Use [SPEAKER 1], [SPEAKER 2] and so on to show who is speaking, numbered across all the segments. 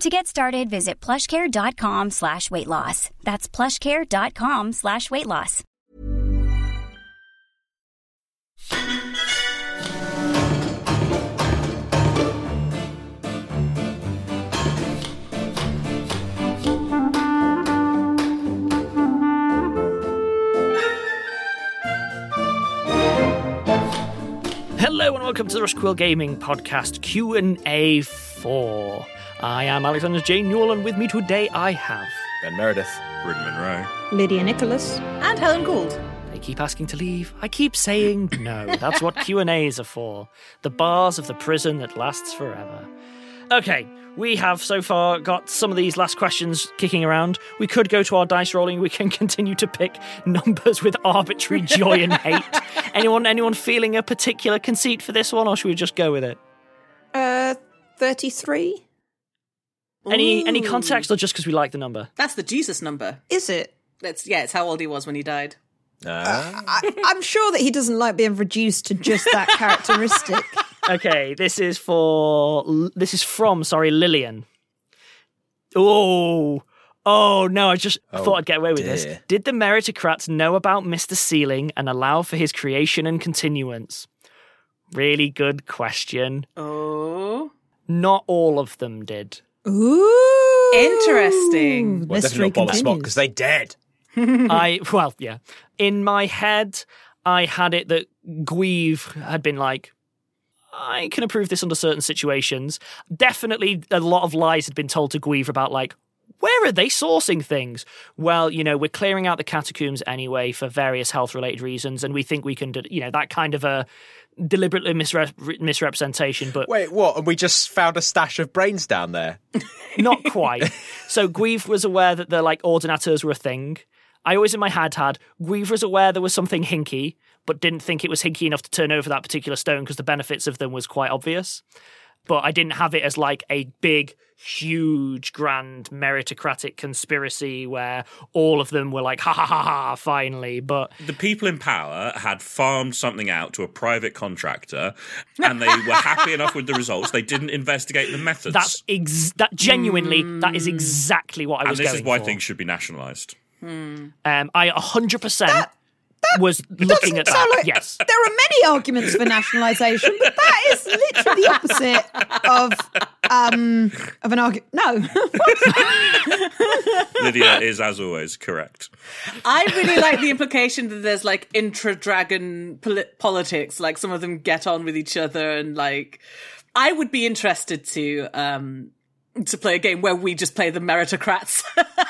[SPEAKER 1] To get started, visit plushcare.com slash weight loss. That's plushcare.com slash weight loss.
[SPEAKER 2] Hello and welcome to the Rusty Quill Gaming Podcast Q&A 4. I am Alexander J. Newall and with me today I have...
[SPEAKER 3] Ben Meredith. Bryn Monroe.
[SPEAKER 4] Lydia Nicholas.
[SPEAKER 5] And Helen Gould.
[SPEAKER 2] They keep asking to leave. I keep saying no. That's what Q&As are for. The bars of the prison that lasts forever. Okay, we have so far got some of these last questions kicking around. We could go to our dice rolling. We can continue to pick numbers with arbitrary joy and hate. anyone anyone feeling a particular conceit for this one or should we just go with it?
[SPEAKER 4] Uh, 33?
[SPEAKER 2] Any any context or just because we like the number?
[SPEAKER 5] That's the Jesus number.
[SPEAKER 4] Is it?
[SPEAKER 5] That's yeah, it's how old he was when he died.
[SPEAKER 3] Ah.
[SPEAKER 4] I, I'm sure that he doesn't like being reduced to just that characteristic.
[SPEAKER 2] Okay, this is for this is from sorry Lillian. Oh, oh no! I just
[SPEAKER 3] Oh,
[SPEAKER 2] thought I'd get away with this. Did the meritocrats know about Mister Ceiling and allow for his creation and continuance? Really good question.
[SPEAKER 5] Oh,
[SPEAKER 2] Not all of them did.
[SPEAKER 4] Ooh.
[SPEAKER 5] Interesting.
[SPEAKER 3] Well,
[SPEAKER 4] Mystery
[SPEAKER 3] definitely not Bollock Smart
[SPEAKER 4] continues.
[SPEAKER 3] because they dead.
[SPEAKER 2] I well, yeah. In my head, I had it that Guivre had been like, I can approve this under certain situations. Definitely a lot of lies had been told to Guivre about like, where are they sourcing things? Well, you know, we're clearing out the catacombs anyway for various health related reasons, and we think we can, do, you know, that kind of a deliberately misre- misrepresentation. But
[SPEAKER 6] Wait, what? And we just found a stash of brains down there.
[SPEAKER 2] not quite. so Guivre was aware that the like ordinateurs were a thing. I always in my head had Guivre was aware there was something hinky, but didn't think it was hinky enough to turn over that particular stone because the benefits of them was quite obvious. But I didn't have it as like a big, huge, grand meritocratic conspiracy where all of them were like, ha ha ha ha, finally. But
[SPEAKER 3] The people in power had farmed something out to a private contractor, and they were happy enough with the results. They didn't investigate the methods.
[SPEAKER 2] that's ex- that genuinely that is exactly what I was
[SPEAKER 3] saying.
[SPEAKER 2] and this
[SPEAKER 3] is why
[SPEAKER 2] for.
[SPEAKER 3] things should be nationalised.
[SPEAKER 2] Um, I 100% was looking at that.
[SPEAKER 4] like-
[SPEAKER 2] yes.
[SPEAKER 4] There are many arguments for nationalisation, but that is literally the opposite of um of an argument. No,
[SPEAKER 3] Lydia is, as always, correct.
[SPEAKER 5] I really like the implication that there's like intra dragon poli- politics, like some of them get on with each other, and like I would be interested to um to play a game where we just play the meritocrats.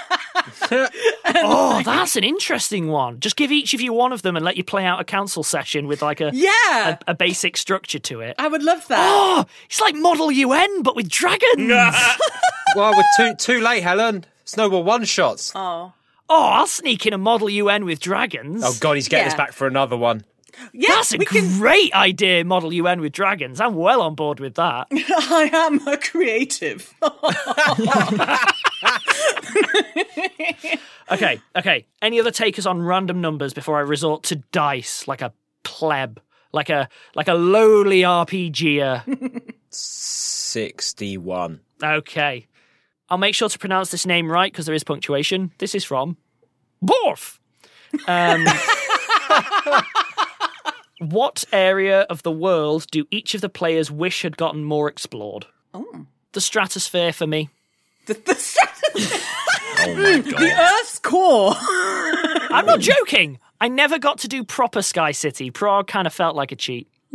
[SPEAKER 2] Oh, that's an interesting one. Just give each of you one of them and let you play out a council session with like a
[SPEAKER 5] yeah,
[SPEAKER 2] a, a basic structure to it.
[SPEAKER 5] I would love that.
[SPEAKER 2] Oh, it's like Model UN but with dragons.
[SPEAKER 6] well, we're too too late, Helen. It's no more one shots.
[SPEAKER 5] Oh,
[SPEAKER 2] oh, I'll sneak in a Model UN with dragons.
[SPEAKER 6] Oh God, he's getting us back for another one.
[SPEAKER 5] Yeah,
[SPEAKER 2] That's a
[SPEAKER 5] we can.
[SPEAKER 2] great idea, Model UN with dragons. I'm well on board with that.
[SPEAKER 5] I am a creative.
[SPEAKER 2] Okay, okay. Any other takers on random numbers before I resort to dice like a pleb, like a like a lowly RPGer?
[SPEAKER 6] Sixty-one.
[SPEAKER 2] Okay. I'll make sure to pronounce this name right because there is punctuation. This is from Borf. Um, what area of the world do each of the players wish had gotten more explored?
[SPEAKER 5] Oh.
[SPEAKER 2] The stratosphere for me.
[SPEAKER 5] the, the, strat-
[SPEAKER 3] Oh my god.
[SPEAKER 5] the Earth's core.
[SPEAKER 2] I'm not joking. I never got to do proper Sky City. Prague kind of felt like a cheat.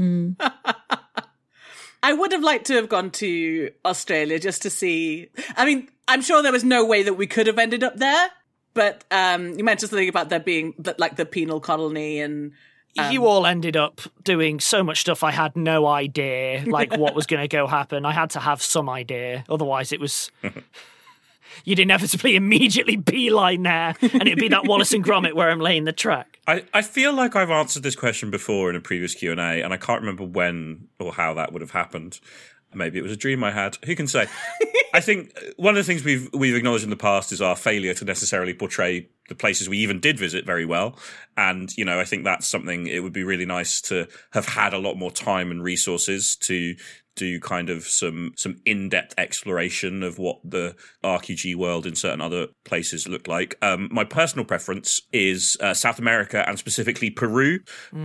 [SPEAKER 5] I would have liked to have gone to Australia just to see. I mean, I'm sure there was no way that we could have ended up there. But um, you mentioned something about there being like the penal colony and
[SPEAKER 2] you um, all ended up doing so much stuff I had no idea like what was going to go happen. I had to have some idea. Otherwise it was you'd inevitably immediately beeline there and it'd be that Wallace and Gromit where I'm laying the track.
[SPEAKER 3] I, I feel like I've answered this question before in a previous Q and A, and I can't remember when or how that would have happened. Maybe it was a dream I had. Who can say? I think uh, one of the things we've we've acknowledged in the past is our failure to necessarily portray the places we even did visit very well. And you know, I think that's something. It would be really nice to have had a lot more time and resources to do kind of some some in-depth exploration of what the RQG world in certain other places look like. Um, my personal preference is uh, South America and specifically Peru.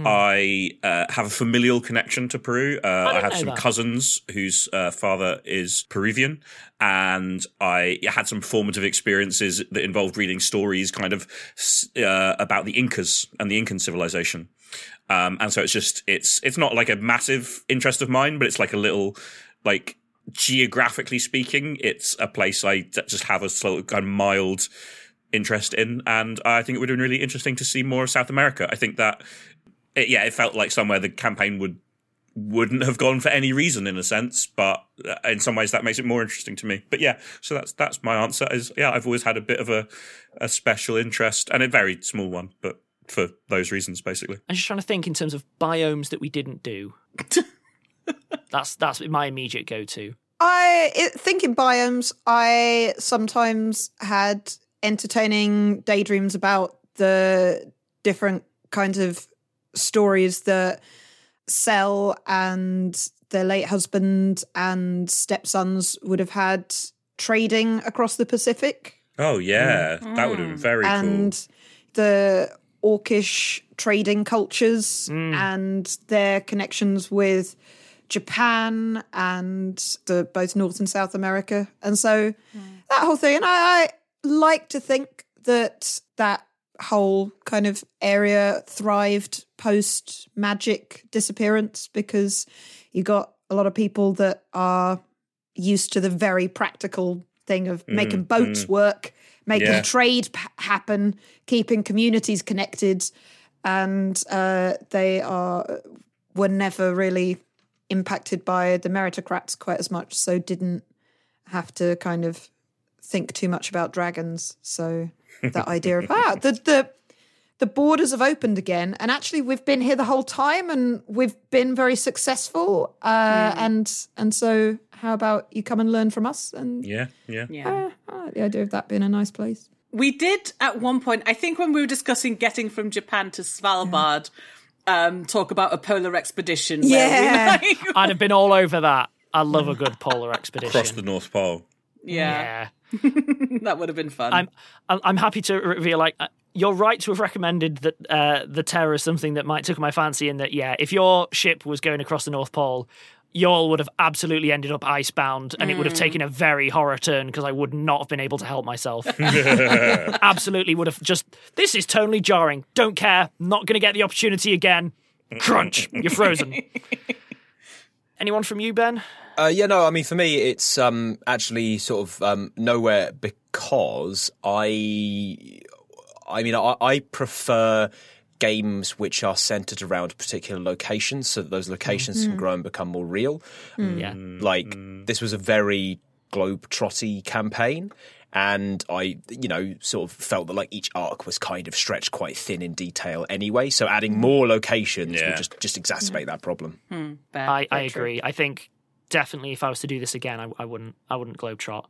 [SPEAKER 3] I uh, have a familial connection to Peru. Uh, I,
[SPEAKER 2] didn't
[SPEAKER 3] have some
[SPEAKER 2] that.
[SPEAKER 3] cousins whose uh, father is Peruvian, and I had some formative experiences that involved reading stories, kind of uh, about the Incas and the Incan civilization. Um, and so it's just it's it's not like a massive interest of mine, but it's like a little like geographically speaking, it's a place I just have a sort of kind of mild interest in, and I think it would have been really interesting to see more of South America. I think that it, yeah, it felt like somewhere the campaign would wouldn't have gone for any reason in a sense, but uh, in some ways that makes it more interesting to me. But yeah, so that's that's my answer. Is yeah, I've always had a bit of a a special interest and a very small one, but for those reasons basically.
[SPEAKER 2] I'm just trying to think in terms of biomes that we didn't do. that's that's my immediate go-to.
[SPEAKER 4] I it, thinking biomes. I sometimes had entertaining daydreams about the different kinds of stories that Cell and their late husband and stepsons would have had trading across the Pacific.
[SPEAKER 3] Oh yeah, that would have been mm. very
[SPEAKER 4] and the orcish trading cultures mm. and their connections with Japan and the both North and South America. And so that whole thing, and I, I like to think that that whole kind of area thrived post magic disappearance because you got a lot of people that are used to the very practical thing of making mm, boats mm. work, making
[SPEAKER 3] Yeah.
[SPEAKER 4] trade p- happen, keeping communities connected, and uh, they are were never really impacted by the meritocrats quite as much, so didn't have to kind of think too much about dragons. So that idea of ah, the the the borders have opened again, and actually we've been here the whole time, and we've been very successful. Uh, And and so, how about you come and learn from us? And
[SPEAKER 3] Yeah, yeah.
[SPEAKER 5] Yeah.
[SPEAKER 4] ah, the idea of that being a nice place.
[SPEAKER 5] We did at one point, I think when we were discussing getting from Japan to Svalbard, um, talk about a polar expedition. where we,
[SPEAKER 4] Yeah.
[SPEAKER 5] like-
[SPEAKER 2] I'd have been all over that. I love a good polar expedition.
[SPEAKER 3] Across the North Pole.
[SPEAKER 5] yeah,
[SPEAKER 2] yeah.
[SPEAKER 5] that would have been fun.
[SPEAKER 2] I'm I'm I'm happy to reveal like uh, you're right to have recommended that uh, the Terror is something that might took my fancy. In that, yeah, if your ship was going across the North Pole, y'all would have absolutely ended up icebound, and it would have taken a very horror turn because I would not have been able to help myself. absolutely would have just. This is totally jarring. Don't care. Not going to get the opportunity again. Crunch. You're frozen. Anyone from you, Ben?
[SPEAKER 6] Uh, yeah, no, I mean, for me, it's um, actually sort of um, nowhere because I, I mean, I, I prefer games which are centered around particular locations so that those locations can mm-hmm. grow and become more real. Mm. Mm.
[SPEAKER 2] Yeah.
[SPEAKER 6] Like, mm. this was a very globe-trotty campaign. And I, you know, sort of felt that like each arc was kind of stretched quite thin in detail anyway. So adding more locations
[SPEAKER 3] Yeah.
[SPEAKER 6] would just just exacerbate that problem. Hmm.
[SPEAKER 5] Bad,
[SPEAKER 2] I, I
[SPEAKER 5] true.
[SPEAKER 2] agree. I think definitely if I was to do this again, I, I wouldn't. I wouldn't globetrot.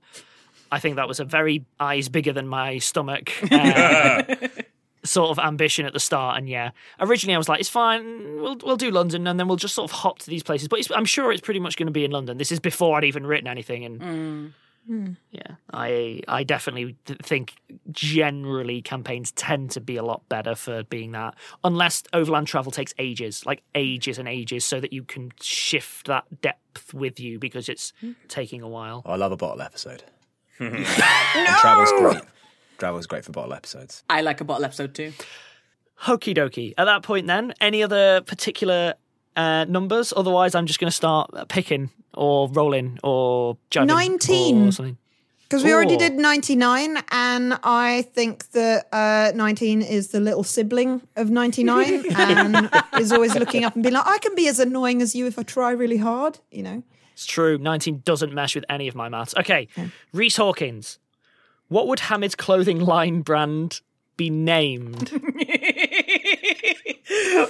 [SPEAKER 2] I think that was a very eyes bigger than my stomach uh, sort of ambition at the start. And yeah, originally I was like, it's fine. We'll we'll do London, and then we'll just sort of hop to these places. But it's, I'm sure it's pretty much going to be in London. This is before I'd even written anything, and mm. hmm. yeah, I I definitely think generally campaigns tend to be a lot better for being that, unless overland travel takes ages, like ages and ages, so that you can shift that depth with you because it's hmm. taking a while.
[SPEAKER 6] I love a bottle episode. And travel's great. Travel's great for bottle episodes.
[SPEAKER 5] I like a bottle episode too.
[SPEAKER 2] Okie dokie. At that point, then, any other particular uh, numbers? Otherwise, I'm just going to start picking or rolling or judging
[SPEAKER 4] 19.
[SPEAKER 2] or something.
[SPEAKER 4] Because we already did 99, and I think that uh, 19 is the little sibling of 99 and is always looking up and being like, I can be as annoying as you if I try really hard, you know?
[SPEAKER 2] It's true. 19 doesn't mesh with any of my maths. Okay, Reese Hawkins. What would Hamid's clothing line brand be named?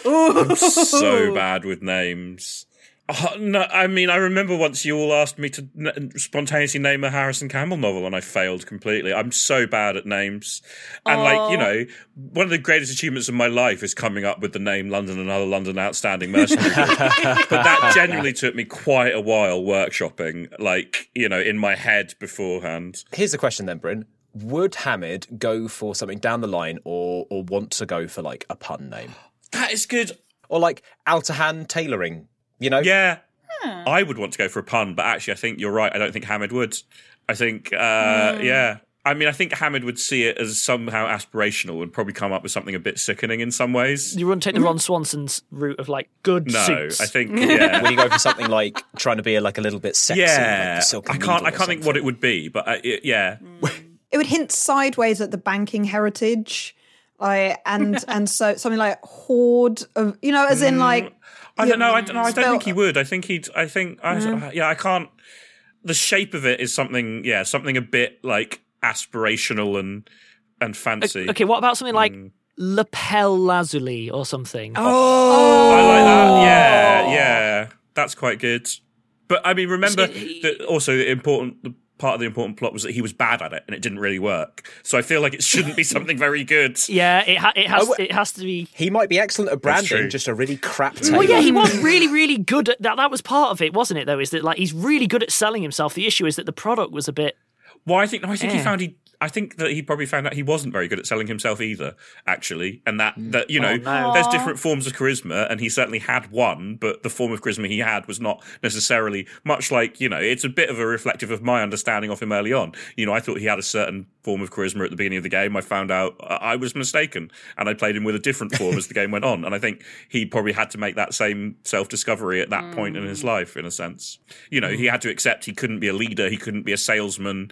[SPEAKER 3] I'm so bad with names. Oh, no, I mean, I remember once you all asked me to n- spontaneously name a Harrison Campbell novel, and I failed completely. I'm so bad at names, and like you know, one of the greatest achievements of my life is coming up with the name London and other London outstanding mercenary. but that genuinely took me quite a while workshopping, like you know, in my head beforehand.
[SPEAKER 6] Here's the question then, Bryn. Would Hamid go for something down the line or or want to go for like a pun name?
[SPEAKER 3] That is good.
[SPEAKER 6] Or like hand tailoring, you know?
[SPEAKER 3] Yeah. I would want to go for a pun, but actually, I think you're right. I don't think Hamid would. I think, uh, yeah. I mean, I think Hamid would see it as somehow aspirational and probably come up with something a bit sickening in some ways.
[SPEAKER 2] You wouldn't take the Ron Swanson's route of like good
[SPEAKER 3] No,
[SPEAKER 2] suits.
[SPEAKER 3] I think, yeah.
[SPEAKER 6] When you go for something like trying to be like a little bit sexy, like
[SPEAKER 3] yeah,
[SPEAKER 6] the silken
[SPEAKER 3] I can't. I can't think what it would be, but uh, it, yeah,
[SPEAKER 4] It would hint sideways at the banking heritage. Like, and and so something like hoard of you know as in like
[SPEAKER 3] I don't know. I don't know. I don't
[SPEAKER 4] spell-
[SPEAKER 3] think he would. I think he'd. I think. I, yeah, I can't. The shape of it is something. Yeah, something a bit like aspirational and and fancy.
[SPEAKER 2] Okay, what about something like
[SPEAKER 3] Mm.
[SPEAKER 2] lapel lazuli or something?
[SPEAKER 4] oh
[SPEAKER 3] I like that. Yeah, yeah, that's quite good. But I mean, remember
[SPEAKER 2] See-
[SPEAKER 3] that also the important the part of the important plot was that he was bad at it and it didn't really work. So I feel like it shouldn't be something very good.
[SPEAKER 2] Yeah, it ha- it has
[SPEAKER 6] Oh,
[SPEAKER 2] it has to be.
[SPEAKER 6] He might be excellent at branding, just a really crap tailor.
[SPEAKER 2] Well, yeah, he was really, really good at that. That was part of it, wasn't it? Though, is that like he's really good at selling himself. The issue is that the product was a bit.
[SPEAKER 3] Well, I think no, I think he
[SPEAKER 2] eh.
[SPEAKER 3] found he. I think that he probably found out he wasn't very good at selling himself either, actually, and that that you know
[SPEAKER 2] no.
[SPEAKER 3] there's different forms of charisma, and he certainly had one, but the form of charisma he had was not necessarily much like you know. It's a bit of a reflective of my understanding of him early on. You know, I thought he had a certain form of charisma at the beginning of the game, I found out I was mistaken, and I played him with a different form as the game went on. And I think he probably had to make that same self discovery at that mm. point in his life, in a sense. You know, mm. he had to accept he couldn't be a leader, he couldn't be a salesman.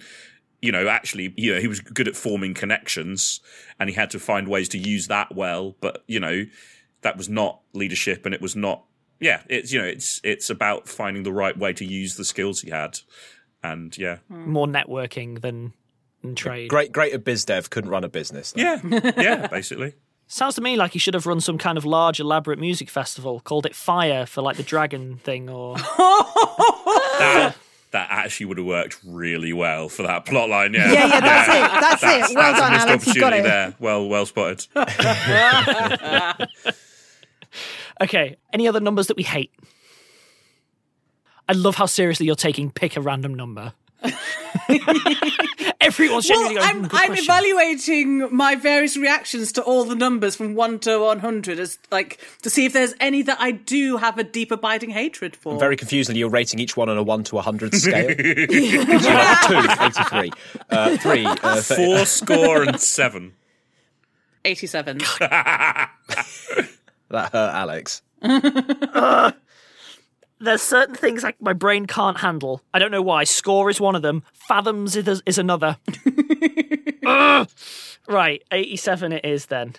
[SPEAKER 3] You know, actually, you know, he was good at forming connections, and he had to find ways to use that well. But you know, that was not leadership, and it was not. Yeah, it's you know, it's it's about finding the right way to use the skills he had, and yeah, hmm.
[SPEAKER 2] more networking than and trade.
[SPEAKER 6] Great, great at biz dev, couldn't run a business.
[SPEAKER 3] Though. Yeah, yeah, basically.
[SPEAKER 2] Sounds to me like he should have run some kind of large, elaborate music festival, called it Fire for like the dragon thing, or
[SPEAKER 3] that, that actually would have worked really well for that plot line. Yeah,
[SPEAKER 4] yeah, yeah. That's yeah. it. That's, that's, it. Well
[SPEAKER 3] that's
[SPEAKER 4] done, Alex. You got it.
[SPEAKER 3] There. Well, well spotted.
[SPEAKER 2] okay. Any other numbers that we hate? I love how seriously you're taking pick a random number. Everyone's genuinely
[SPEAKER 5] well,
[SPEAKER 2] going,
[SPEAKER 5] I'm, I'm evaluating my various reactions to all the numbers from 1 to 100 as like to see if there's any that I do have a deep abiding hatred for.
[SPEAKER 6] I'm very confusingly, you're rating each one on a 1 to 100 scale. like 2, 83. Uh, 3, uh,
[SPEAKER 3] 4 score and 7.
[SPEAKER 5] 87.
[SPEAKER 6] that hurt Alex.
[SPEAKER 2] There's certain things like my brain can't handle. I don't know why. Score is one of them. Fathoms is, is another. right, 87 it is then.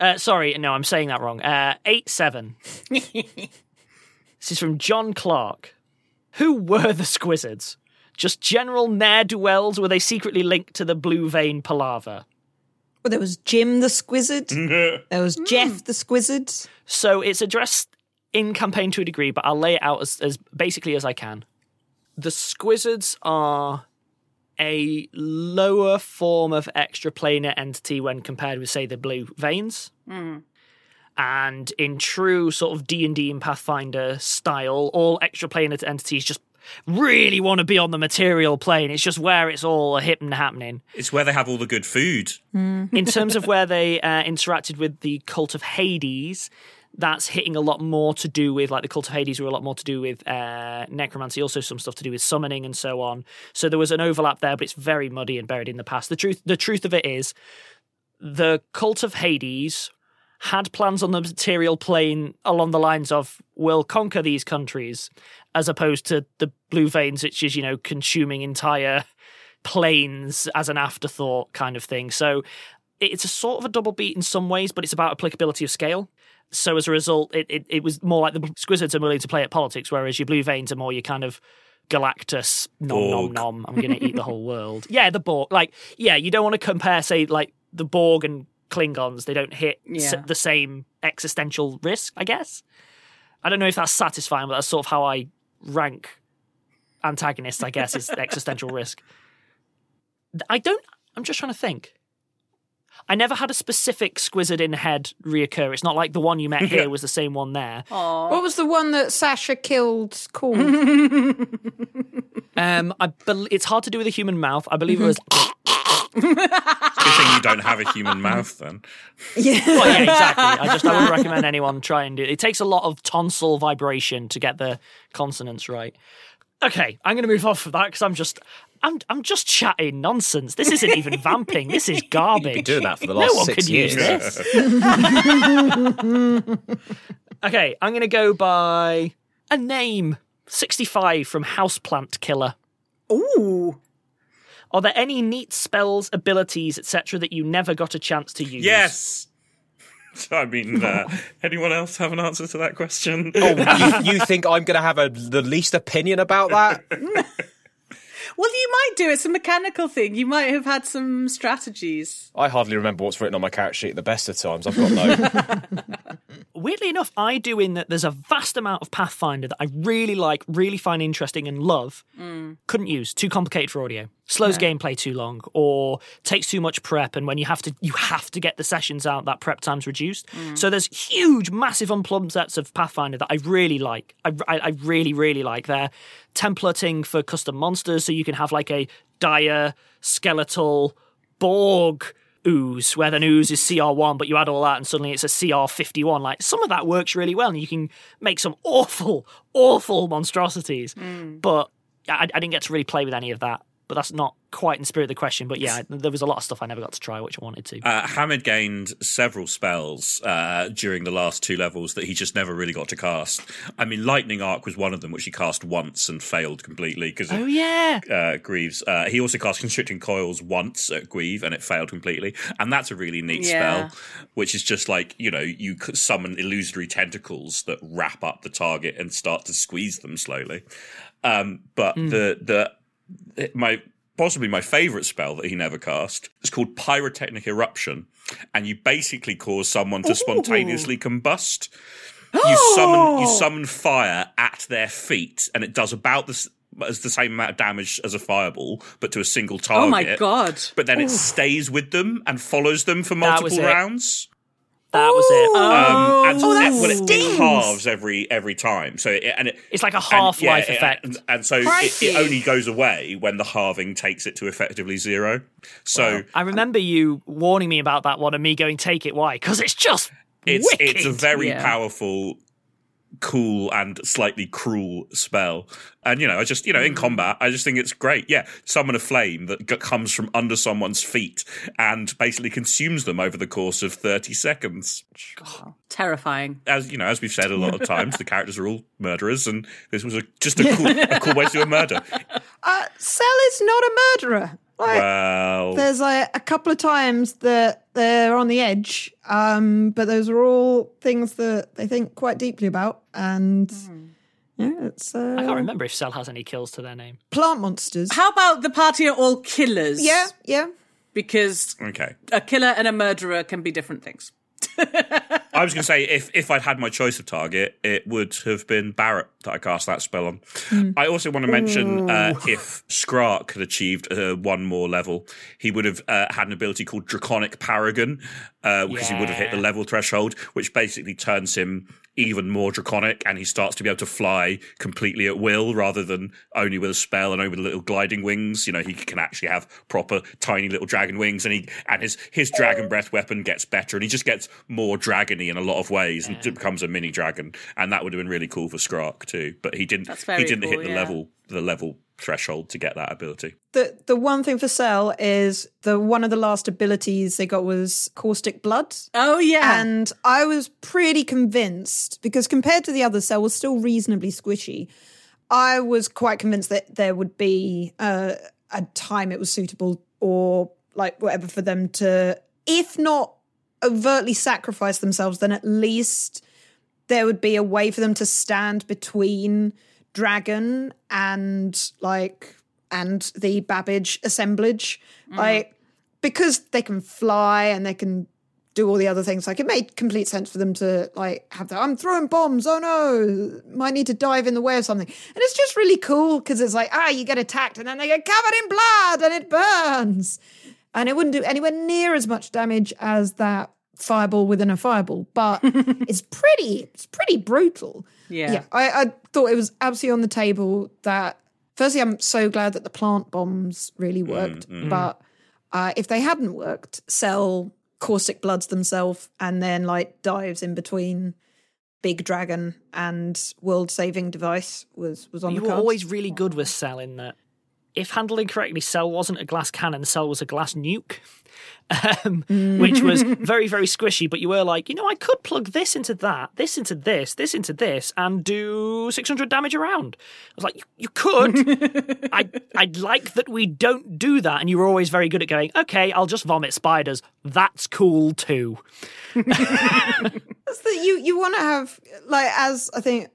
[SPEAKER 2] Uh, sorry, no, I'm saying that wrong. Uh, 8 7. this is from John Clark. Who were the Squizzards? Just general ne'er do wells? Were they secretly linked to the Blue Vein palaver?
[SPEAKER 4] Well, there was Jim the Squizzard. there was Jeff the Squizzard.
[SPEAKER 2] So it's addressed in campaign to a degree, but I'll lay it out as, as basically as I can. The Squizzards are a lower form of extraplanar entity when compared with, say, the Blue Veins.
[SPEAKER 5] Mm.
[SPEAKER 2] And in true sort of D and D and Pathfinder style, all extraplanar entities just really want to be on the material plane. It's just where it's all hip and happening.
[SPEAKER 3] It's where they have all the good food.
[SPEAKER 4] Mm.
[SPEAKER 2] in terms of where they uh, interacted with the cult of Hades, that's hitting a lot more to do with like the cult of hades were a lot more to do with uh, necromancy also some stuff to do with summoning and so on. So there was an overlap there but it's very muddy and buried in the past. The truth the truth of it is the cult of hades had plans on the material plane along the lines of we'll conquer these countries as opposed to the blue veins which is you know consuming entire planes as an afterthought kind of thing. So it's a sort of a double beat in some ways but it's about applicability of scale so as a result, it, it, it was more like the Squizzards are willing to play at politics, whereas your Blue Veins are more your kind of Galactus nom Borg. nom nom. I'm going to eat the whole world. Yeah, the Borg. Like, yeah, you don't want to compare, say, like the Borg and Klingons. They don't hit yeah. the same existential risk, I guess. I don't know if that's satisfying, but that's sort of how I rank antagonists. I guess is existential risk. I don't. I'm just trying to think. I never had a specific Squizzard in head reoccur. It's not like the one you met here was the same one there.
[SPEAKER 5] Aww.
[SPEAKER 4] What was the one that Sasha killed called?
[SPEAKER 2] um, I be- it's hard to do with a human mouth. I believe it was.
[SPEAKER 3] Good thing you don't have a human mouth then.
[SPEAKER 4] Yeah.
[SPEAKER 2] Well, yeah, exactly. I just I wouldn't recommend anyone try and do it. It takes a lot of tonsil vibration to get the consonants right. Okay, I'm going to move off of that because I'm just I'm I'm just chatting nonsense. This isn't even vamping. This is garbage.
[SPEAKER 6] You've been doing that for the last
[SPEAKER 2] no one
[SPEAKER 6] six
[SPEAKER 2] can
[SPEAKER 6] years.
[SPEAKER 2] use this. okay, I'm going to go by a name. 65 from Houseplant Killer.
[SPEAKER 5] Ooh.
[SPEAKER 2] Are there any neat spells, abilities, etc., that you never got a chance to use?
[SPEAKER 3] Yes. I mean, uh, anyone else have an answer to that question?
[SPEAKER 6] Oh, you, you think I'm going to have a, the least opinion about that?
[SPEAKER 5] Well, you might do. It's a mechanical thing. You might have had some strategies.
[SPEAKER 6] I hardly remember what's written on my character sheet at the best of times. I've got no.
[SPEAKER 2] Weirdly enough, I do in that there's a vast amount of Pathfinder that I really like, really find interesting and love.
[SPEAKER 5] Mm.
[SPEAKER 2] Couldn't use. Too complicated for audio. Slows
[SPEAKER 5] No.
[SPEAKER 2] gameplay too long or takes too much prep and when you have to you have to get the sessions out that prep time's reduced.
[SPEAKER 5] Mm.
[SPEAKER 2] So there's huge massive unplugged sets of Pathfinder that I really like. I, I, I really really like. They're templating for custom monsters so you can have like a dire skeletal Borg ooze, where the ooze is CR1, but you add all that and suddenly it's a CR51. Like some of that works really well and you can make some awful, awful monstrosities.
[SPEAKER 5] Mm.
[SPEAKER 2] But I, I didn't get to really play with any of that. But that's not quite in spirit of the question. But yeah, there was a lot of stuff I never got to try, which I wanted to.
[SPEAKER 3] Uh, Hamid gained several spells uh, during the last two levels that he just never really got to cast. I mean, Lightning Arc was one of them, which he cast once and failed completely because
[SPEAKER 2] oh yeah,
[SPEAKER 3] uh, Grieve's. Uh, he also cast Constricting Coils once at Grieve and it failed completely, and that's a really neat
[SPEAKER 5] Yeah.
[SPEAKER 3] spell, which is just like you know you summon illusory tentacles that wrap up the target and start to squeeze them slowly. Um, but the the my possibly my favorite spell that he never cast It's called pyrotechnic eruption and you basically cause someone to spontaneously combust. You summon you summon fire at their feet and it does about this as the same amount of damage as a fireball but to a single target
[SPEAKER 5] Oh my god.
[SPEAKER 3] but then it stays with them and follows them for multiple rounds
[SPEAKER 2] that was it.
[SPEAKER 3] um, and
[SPEAKER 4] Oh, that
[SPEAKER 3] it, well, it, it halves every every time. So it, and it,
[SPEAKER 2] It's like a half-life
[SPEAKER 3] yeah,
[SPEAKER 2] effect.
[SPEAKER 3] and, and so it, it only goes away when the halving takes it to effectively zero. So
[SPEAKER 2] I remember you warning me about that one and me going, "Take it, why?" Because it's just
[SPEAKER 3] it's
[SPEAKER 2] wicked.
[SPEAKER 3] it's a very
[SPEAKER 5] Yeah.
[SPEAKER 3] powerful cool and slightly cruel spell and you know i just you know in
[SPEAKER 2] Mm.
[SPEAKER 3] combat i just think it's great yeah summon a flame that g- comes from under someone's feet and basically consumes them over the course of 30 seconds God,
[SPEAKER 5] Terrifying.
[SPEAKER 3] as you know as we've said a lot of times the characters are all murderers and this was a, just a cool, a cool way to do a murder
[SPEAKER 4] Uh, Cell is not a murderer. Like,
[SPEAKER 3] well
[SPEAKER 4] there's like a couple of times that they're on the edge, um, but those are all things that they think quite deeply about, and yeah, it's uh,
[SPEAKER 2] I can't remember if Cell has any kills to their name.
[SPEAKER 4] plant monsters.
[SPEAKER 5] How about the party are all killers?
[SPEAKER 4] yeah, yeah.
[SPEAKER 5] Because
[SPEAKER 3] okay
[SPEAKER 5] a killer and a murderer can be different things.
[SPEAKER 3] I was going to say if if I'd had my choice of target, it would have been Barrett that I cast that spell on. I also want to mention uh, if Skrark had achieved uh, one more level, he would have uh, had an ability called Draconic Paragon uh, because he would have hit the level threshold, which basically turns him even more draconic and he starts to be able to fly completely at will rather than only with a spell and only with little gliding wings. You know he can actually have proper tiny little dragon wings and he and his his dragon breath weapon gets better and he just gets more dragony in a lot of ways and becomes a mini dragon. And that would have been really cool for Skrark too. But he didn't he didn't
[SPEAKER 5] cool,
[SPEAKER 3] hit the
[SPEAKER 5] yeah.
[SPEAKER 3] level the level threshold to get that ability
[SPEAKER 4] The the one thing for Cell is the one of the last abilities they got was caustic blood.
[SPEAKER 5] Oh yeah.
[SPEAKER 4] And I was pretty convinced because compared to the other cell was still reasonably squishy. I was quite convinced that there would be uh, a time it was suitable or like whatever for them to, if not overtly sacrifice themselves, then at least there would be a way for them to stand between Dragon and like and the Babbage assemblage. Like because they can fly and they can do all the other things. Like it made complete sense for them to like have that. I'm throwing bombs. Oh no, might need to dive in the way of something. And it's just really cool because it's like ah, you get attacked and then they get covered in blood and it burns, and it wouldn't do anywhere near as much damage as that fireball within a fireball, but it's pretty. It's pretty brutal.
[SPEAKER 5] Yeah.
[SPEAKER 4] yeah. I, I thought it was absolutely on the table that. Firstly, I'm so glad that the plant bombs really worked, but uh, if they hadn't worked, Cell caustic bloods themselves and then like dives in between Big Dragon and World Saving Device was was on
[SPEAKER 2] You
[SPEAKER 4] the
[SPEAKER 2] were
[SPEAKER 4] cards.
[SPEAKER 2] always really good with Cell in that. If handled incorrectly, Cell wasn't a glass cannon, Cell was a glass nuke, um, which was very, very squishy. But you were like, you know, I could plug this into that, this into this, this into this, and do 600 damage around. I was like, you, you could. I, I'd like that we don't do that. And you were always very good at going, okay, I'll just vomit spiders. That's cool too.
[SPEAKER 4] That's the, you you want to have like as I think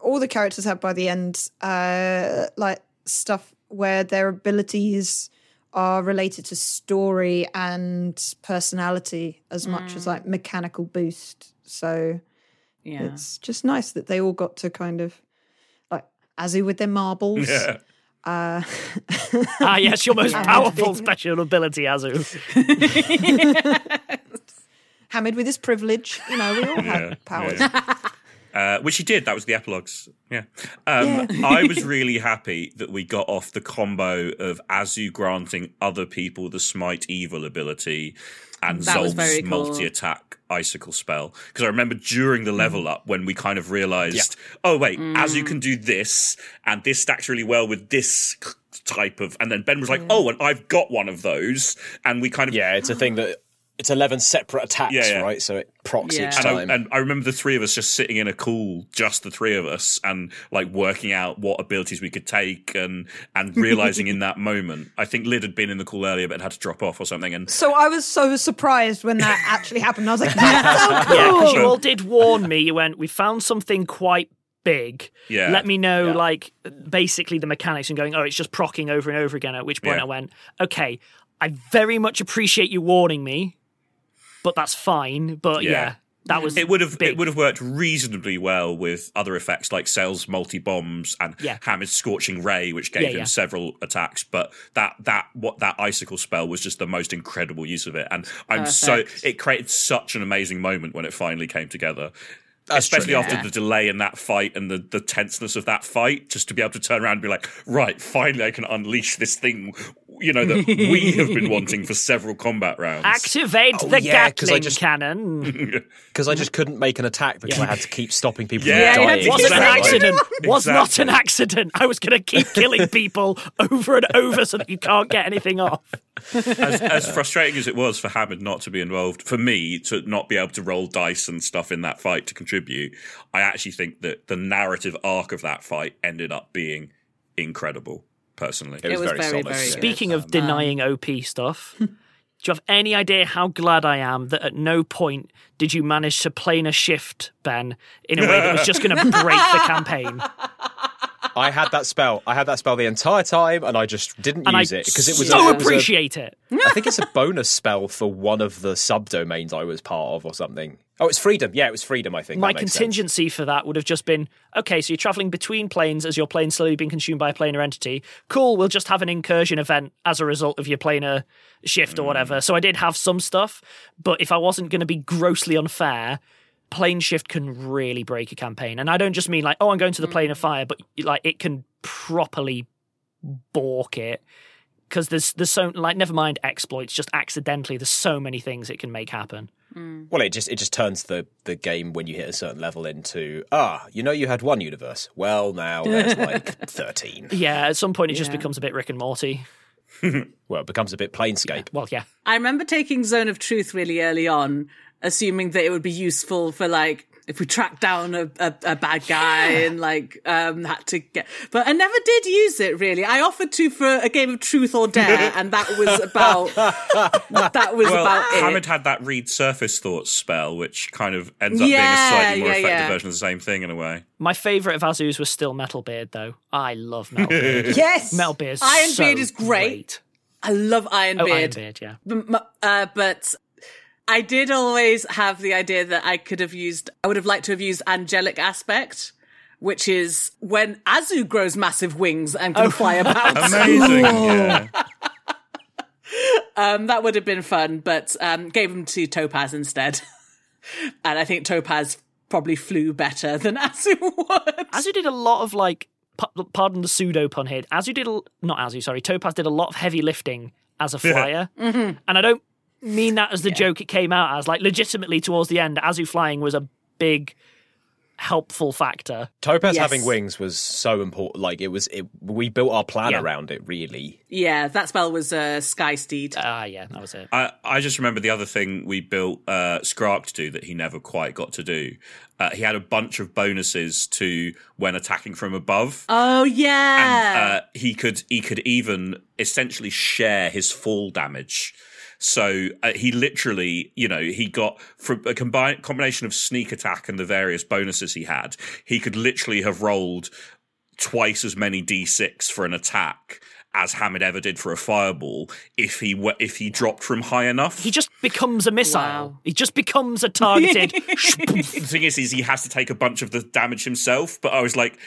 [SPEAKER 4] all the characters have by the end, uh, like stuff where their abilities are related to story and personality as much as like mechanical boost. So
[SPEAKER 5] yeah.
[SPEAKER 4] it's just nice that they all got to kind of like Azu with their marbles.
[SPEAKER 3] yeah
[SPEAKER 4] Uh,
[SPEAKER 2] Ah, yes, your most powerful special ability, Azu.
[SPEAKER 4] Hamid with his privilege. You know, we all
[SPEAKER 3] Yeah,
[SPEAKER 4] have powers.
[SPEAKER 3] yeah. Uh, which he did. That was the epilogues. Yeah. Um, I was really happy that we got off the combo of Azu granting other people the smite evil ability and
[SPEAKER 5] That
[SPEAKER 3] Zolf's
[SPEAKER 5] cool.
[SPEAKER 3] multi attack icicle spell because I remember during the level up when we kind of realized, oh wait, Azu can do this, and this stacks really well with this type of, and then Ben was like, oh, and I've got one of those, and we kind of
[SPEAKER 6] Yeah, it's a thing that it's eleven separate attacks,
[SPEAKER 3] Yeah, yeah.
[SPEAKER 6] right? So it procs
[SPEAKER 5] Yeah.
[SPEAKER 6] each
[SPEAKER 3] and
[SPEAKER 6] time.
[SPEAKER 3] I, and I remember the three of us just sitting in a call, just the three of us, and like working out what abilities we could take, and and realizing in that moment, I think Lid had been in the call earlier but had to drop off or something, and
[SPEAKER 4] So I was so surprised when that actually happened. I was like, that's so cool.
[SPEAKER 2] Yeah, because you all did warn me. You went, we found something quite big.
[SPEAKER 3] Yeah.
[SPEAKER 2] Let me know,
[SPEAKER 6] Yeah.
[SPEAKER 2] like, basically the mechanics and going, oh, it's just procking over and over again. At which point
[SPEAKER 3] Yeah.
[SPEAKER 2] I went, okay, I very much appreciate you warning me, but that's fine. But yeah,
[SPEAKER 3] Yeah.
[SPEAKER 2] that was
[SPEAKER 3] it would have
[SPEAKER 2] big.
[SPEAKER 3] it would have worked reasonably well with other effects like Cell's multi bombs and
[SPEAKER 2] Yeah.
[SPEAKER 3] Hammer's scorching ray, which gave
[SPEAKER 2] Yeah,
[SPEAKER 3] him
[SPEAKER 2] yeah.
[SPEAKER 3] several attacks. But that that what that icicle spell was just the most incredible use of it, and I'm so it created such an amazing moment when it finally came together.
[SPEAKER 6] That's
[SPEAKER 3] Especially
[SPEAKER 6] true,
[SPEAKER 3] after
[SPEAKER 5] yeah.
[SPEAKER 3] the delay in that fight and the, the tenseness of that fight, just to be able to turn around and be like, right, finally I can unleash this thing, you know, that we have been wanting for several combat rounds.
[SPEAKER 2] Activate
[SPEAKER 6] Oh,
[SPEAKER 2] the
[SPEAKER 6] yeah, 'cause I
[SPEAKER 2] Gatling
[SPEAKER 6] just-
[SPEAKER 2] cannon.
[SPEAKER 6] because I just couldn't make an attack because I had to keep stopping people
[SPEAKER 3] Yeah,
[SPEAKER 6] from dying.
[SPEAKER 3] to
[SPEAKER 2] Wasn't an
[SPEAKER 3] Exactly.
[SPEAKER 2] accident. Was not an accident. I was going to keep killing people over and over so that you can't get anything off.
[SPEAKER 3] as, as frustrating as it was for Hammond not to be involved, for me to not be able to roll dice and stuff in that fight to contribute, I actually think that the narrative arc of that fight ended up being incredible. Personally,
[SPEAKER 6] It was,
[SPEAKER 5] was
[SPEAKER 6] very,
[SPEAKER 5] very,
[SPEAKER 6] solid.
[SPEAKER 5] very
[SPEAKER 6] yeah.
[SPEAKER 5] good.
[SPEAKER 2] Speaking of denying OP stuff, do you have any idea how glad I am that at no point did you manage to plane a shift, Ben, in a way that was just going to break the campaign?
[SPEAKER 6] I had that spell. I had that spell the entire time, and I just didn't
[SPEAKER 2] And I
[SPEAKER 6] use it because it was.
[SPEAKER 2] so
[SPEAKER 6] a, it was a-
[SPEAKER 2] appreciate it.
[SPEAKER 6] I think it's a bonus spell for one of the subdomains I was part of, or something. Oh, it's freedom. Yeah, it was freedom. I think
[SPEAKER 2] My
[SPEAKER 6] makes sense.
[SPEAKER 2] contingency for that would have just been okay, so you're traveling between planes as your plane slowly being consumed by a planar entity. Cool, we'll just have an incursion event as a result of your planar shift or whatever. Hmm. So I did have some stuff, but if I wasn't going to be grossly unfair, plane shift can really break a campaign. And I don't just mean like, oh, I'm going to the hmm. plane of fire, but like it can properly balk it. Because there's there's so like never mind exploits, just accidentally there's so many things it can make happen.
[SPEAKER 6] Well, it just it just turns the the game when you hit a certain level into ah, you know, you had one universe. Well, now there's like thirteen.
[SPEAKER 2] Yeah, at some point it just becomes a bit Rick and Morty.
[SPEAKER 6] Well, it becomes a bit planescape.
[SPEAKER 2] Well, yeah.
[SPEAKER 5] I remember taking Zone of Truth really early on, assuming that it would be useful for like if we tracked down a, a, a bad guy and like um had to get but I never did use it really. I offered to for a game of truth or dare and that was about that was
[SPEAKER 3] well,
[SPEAKER 5] about it.
[SPEAKER 3] Hamid had that read surface thoughts spell, which kind of ends up
[SPEAKER 5] Yeah,
[SPEAKER 3] being a slightly more
[SPEAKER 5] yeah,
[SPEAKER 3] effective
[SPEAKER 5] yeah.
[SPEAKER 3] version of the same thing in a way.
[SPEAKER 2] My favourite of Azu's was still Metalbeard, though. I love Metalbeard.
[SPEAKER 4] Yes.
[SPEAKER 2] Metalbeard's
[SPEAKER 5] Ironbeard
[SPEAKER 2] so
[SPEAKER 5] is great. I love Iron
[SPEAKER 2] Oh,
[SPEAKER 5] Beard.
[SPEAKER 2] Ironbeard, yeah.
[SPEAKER 5] B- m- uh, but I did always have the idea that I could have used, I would have liked to have used angelic aspect, which is when Azu grows massive wings and can fly about.
[SPEAKER 3] Amazing, yeah.
[SPEAKER 5] Um, that would have been fun, but um, gave them to Topaz instead. and I think Topaz probably flew better than Azu would.
[SPEAKER 2] Azu did a lot of, like, pa- pardon the pseudo pun here. Azu did, a, not Azu, sorry, Topaz did a lot of heavy lifting as a flyer. And I don't mean that as the joke it came out as. Like, legitimately, towards the end, Azu flying was a big, helpful factor.
[SPEAKER 6] Topaz
[SPEAKER 5] Yes.
[SPEAKER 6] having wings was so important. Like it was, it, we built our plan
[SPEAKER 2] Yeah.
[SPEAKER 6] around it. Really,
[SPEAKER 5] Yeah, that spell was uh, Sky Steed.
[SPEAKER 2] Ah, yeah, that was it.
[SPEAKER 3] I, I just remember the other thing we built uh, Skrark to do that he never quite got to do. Uh, he had a bunch of bonuses to when attacking from above.
[SPEAKER 5] oh, yeah.
[SPEAKER 3] and uh, he could he could even essentially share his fall damage. So uh, he literally, you know, he got from a combine, combination of sneak attack and the various bonuses he had. He could literally have rolled twice as many d6 for an attack as Hamid ever did for a fireball if he w- if he dropped from high enough.
[SPEAKER 2] He just becomes a missile.
[SPEAKER 5] Wow.
[SPEAKER 2] He just becomes a targeted.
[SPEAKER 3] the thing is, is he has to take a bunch of the damage himself. But I was like,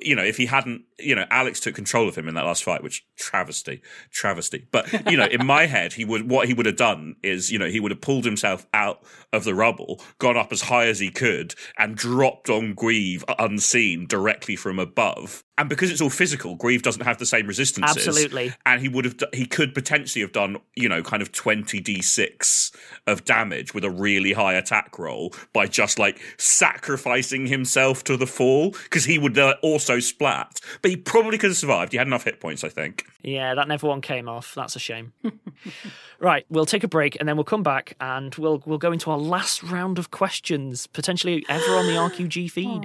[SPEAKER 3] you know, if he hadn't, you know, Alex took control of him in that last fight, which travesty, travesty. But you know, in my head, he would what he would have done is, you know, he would have pulled himself out of the rubble, gone up as high as he could, and dropped on Grieve unseen directly from above. And because it's all physical, Grieve doesn't have the same resistances.
[SPEAKER 2] Absolutely.
[SPEAKER 3] and he would have he could potentially have done you know kind of twenty d six of damage with a really high attack roll by just like sacrificing himself to the fall because he would uh, also splat. But he probably could have survived. He had enough hit points, I think.
[SPEAKER 2] Yeah, that never one came off. That's a shame. right, we'll take a break and then we'll come back and we'll we'll go into our last round of questions, potentially ever on the RQG feed.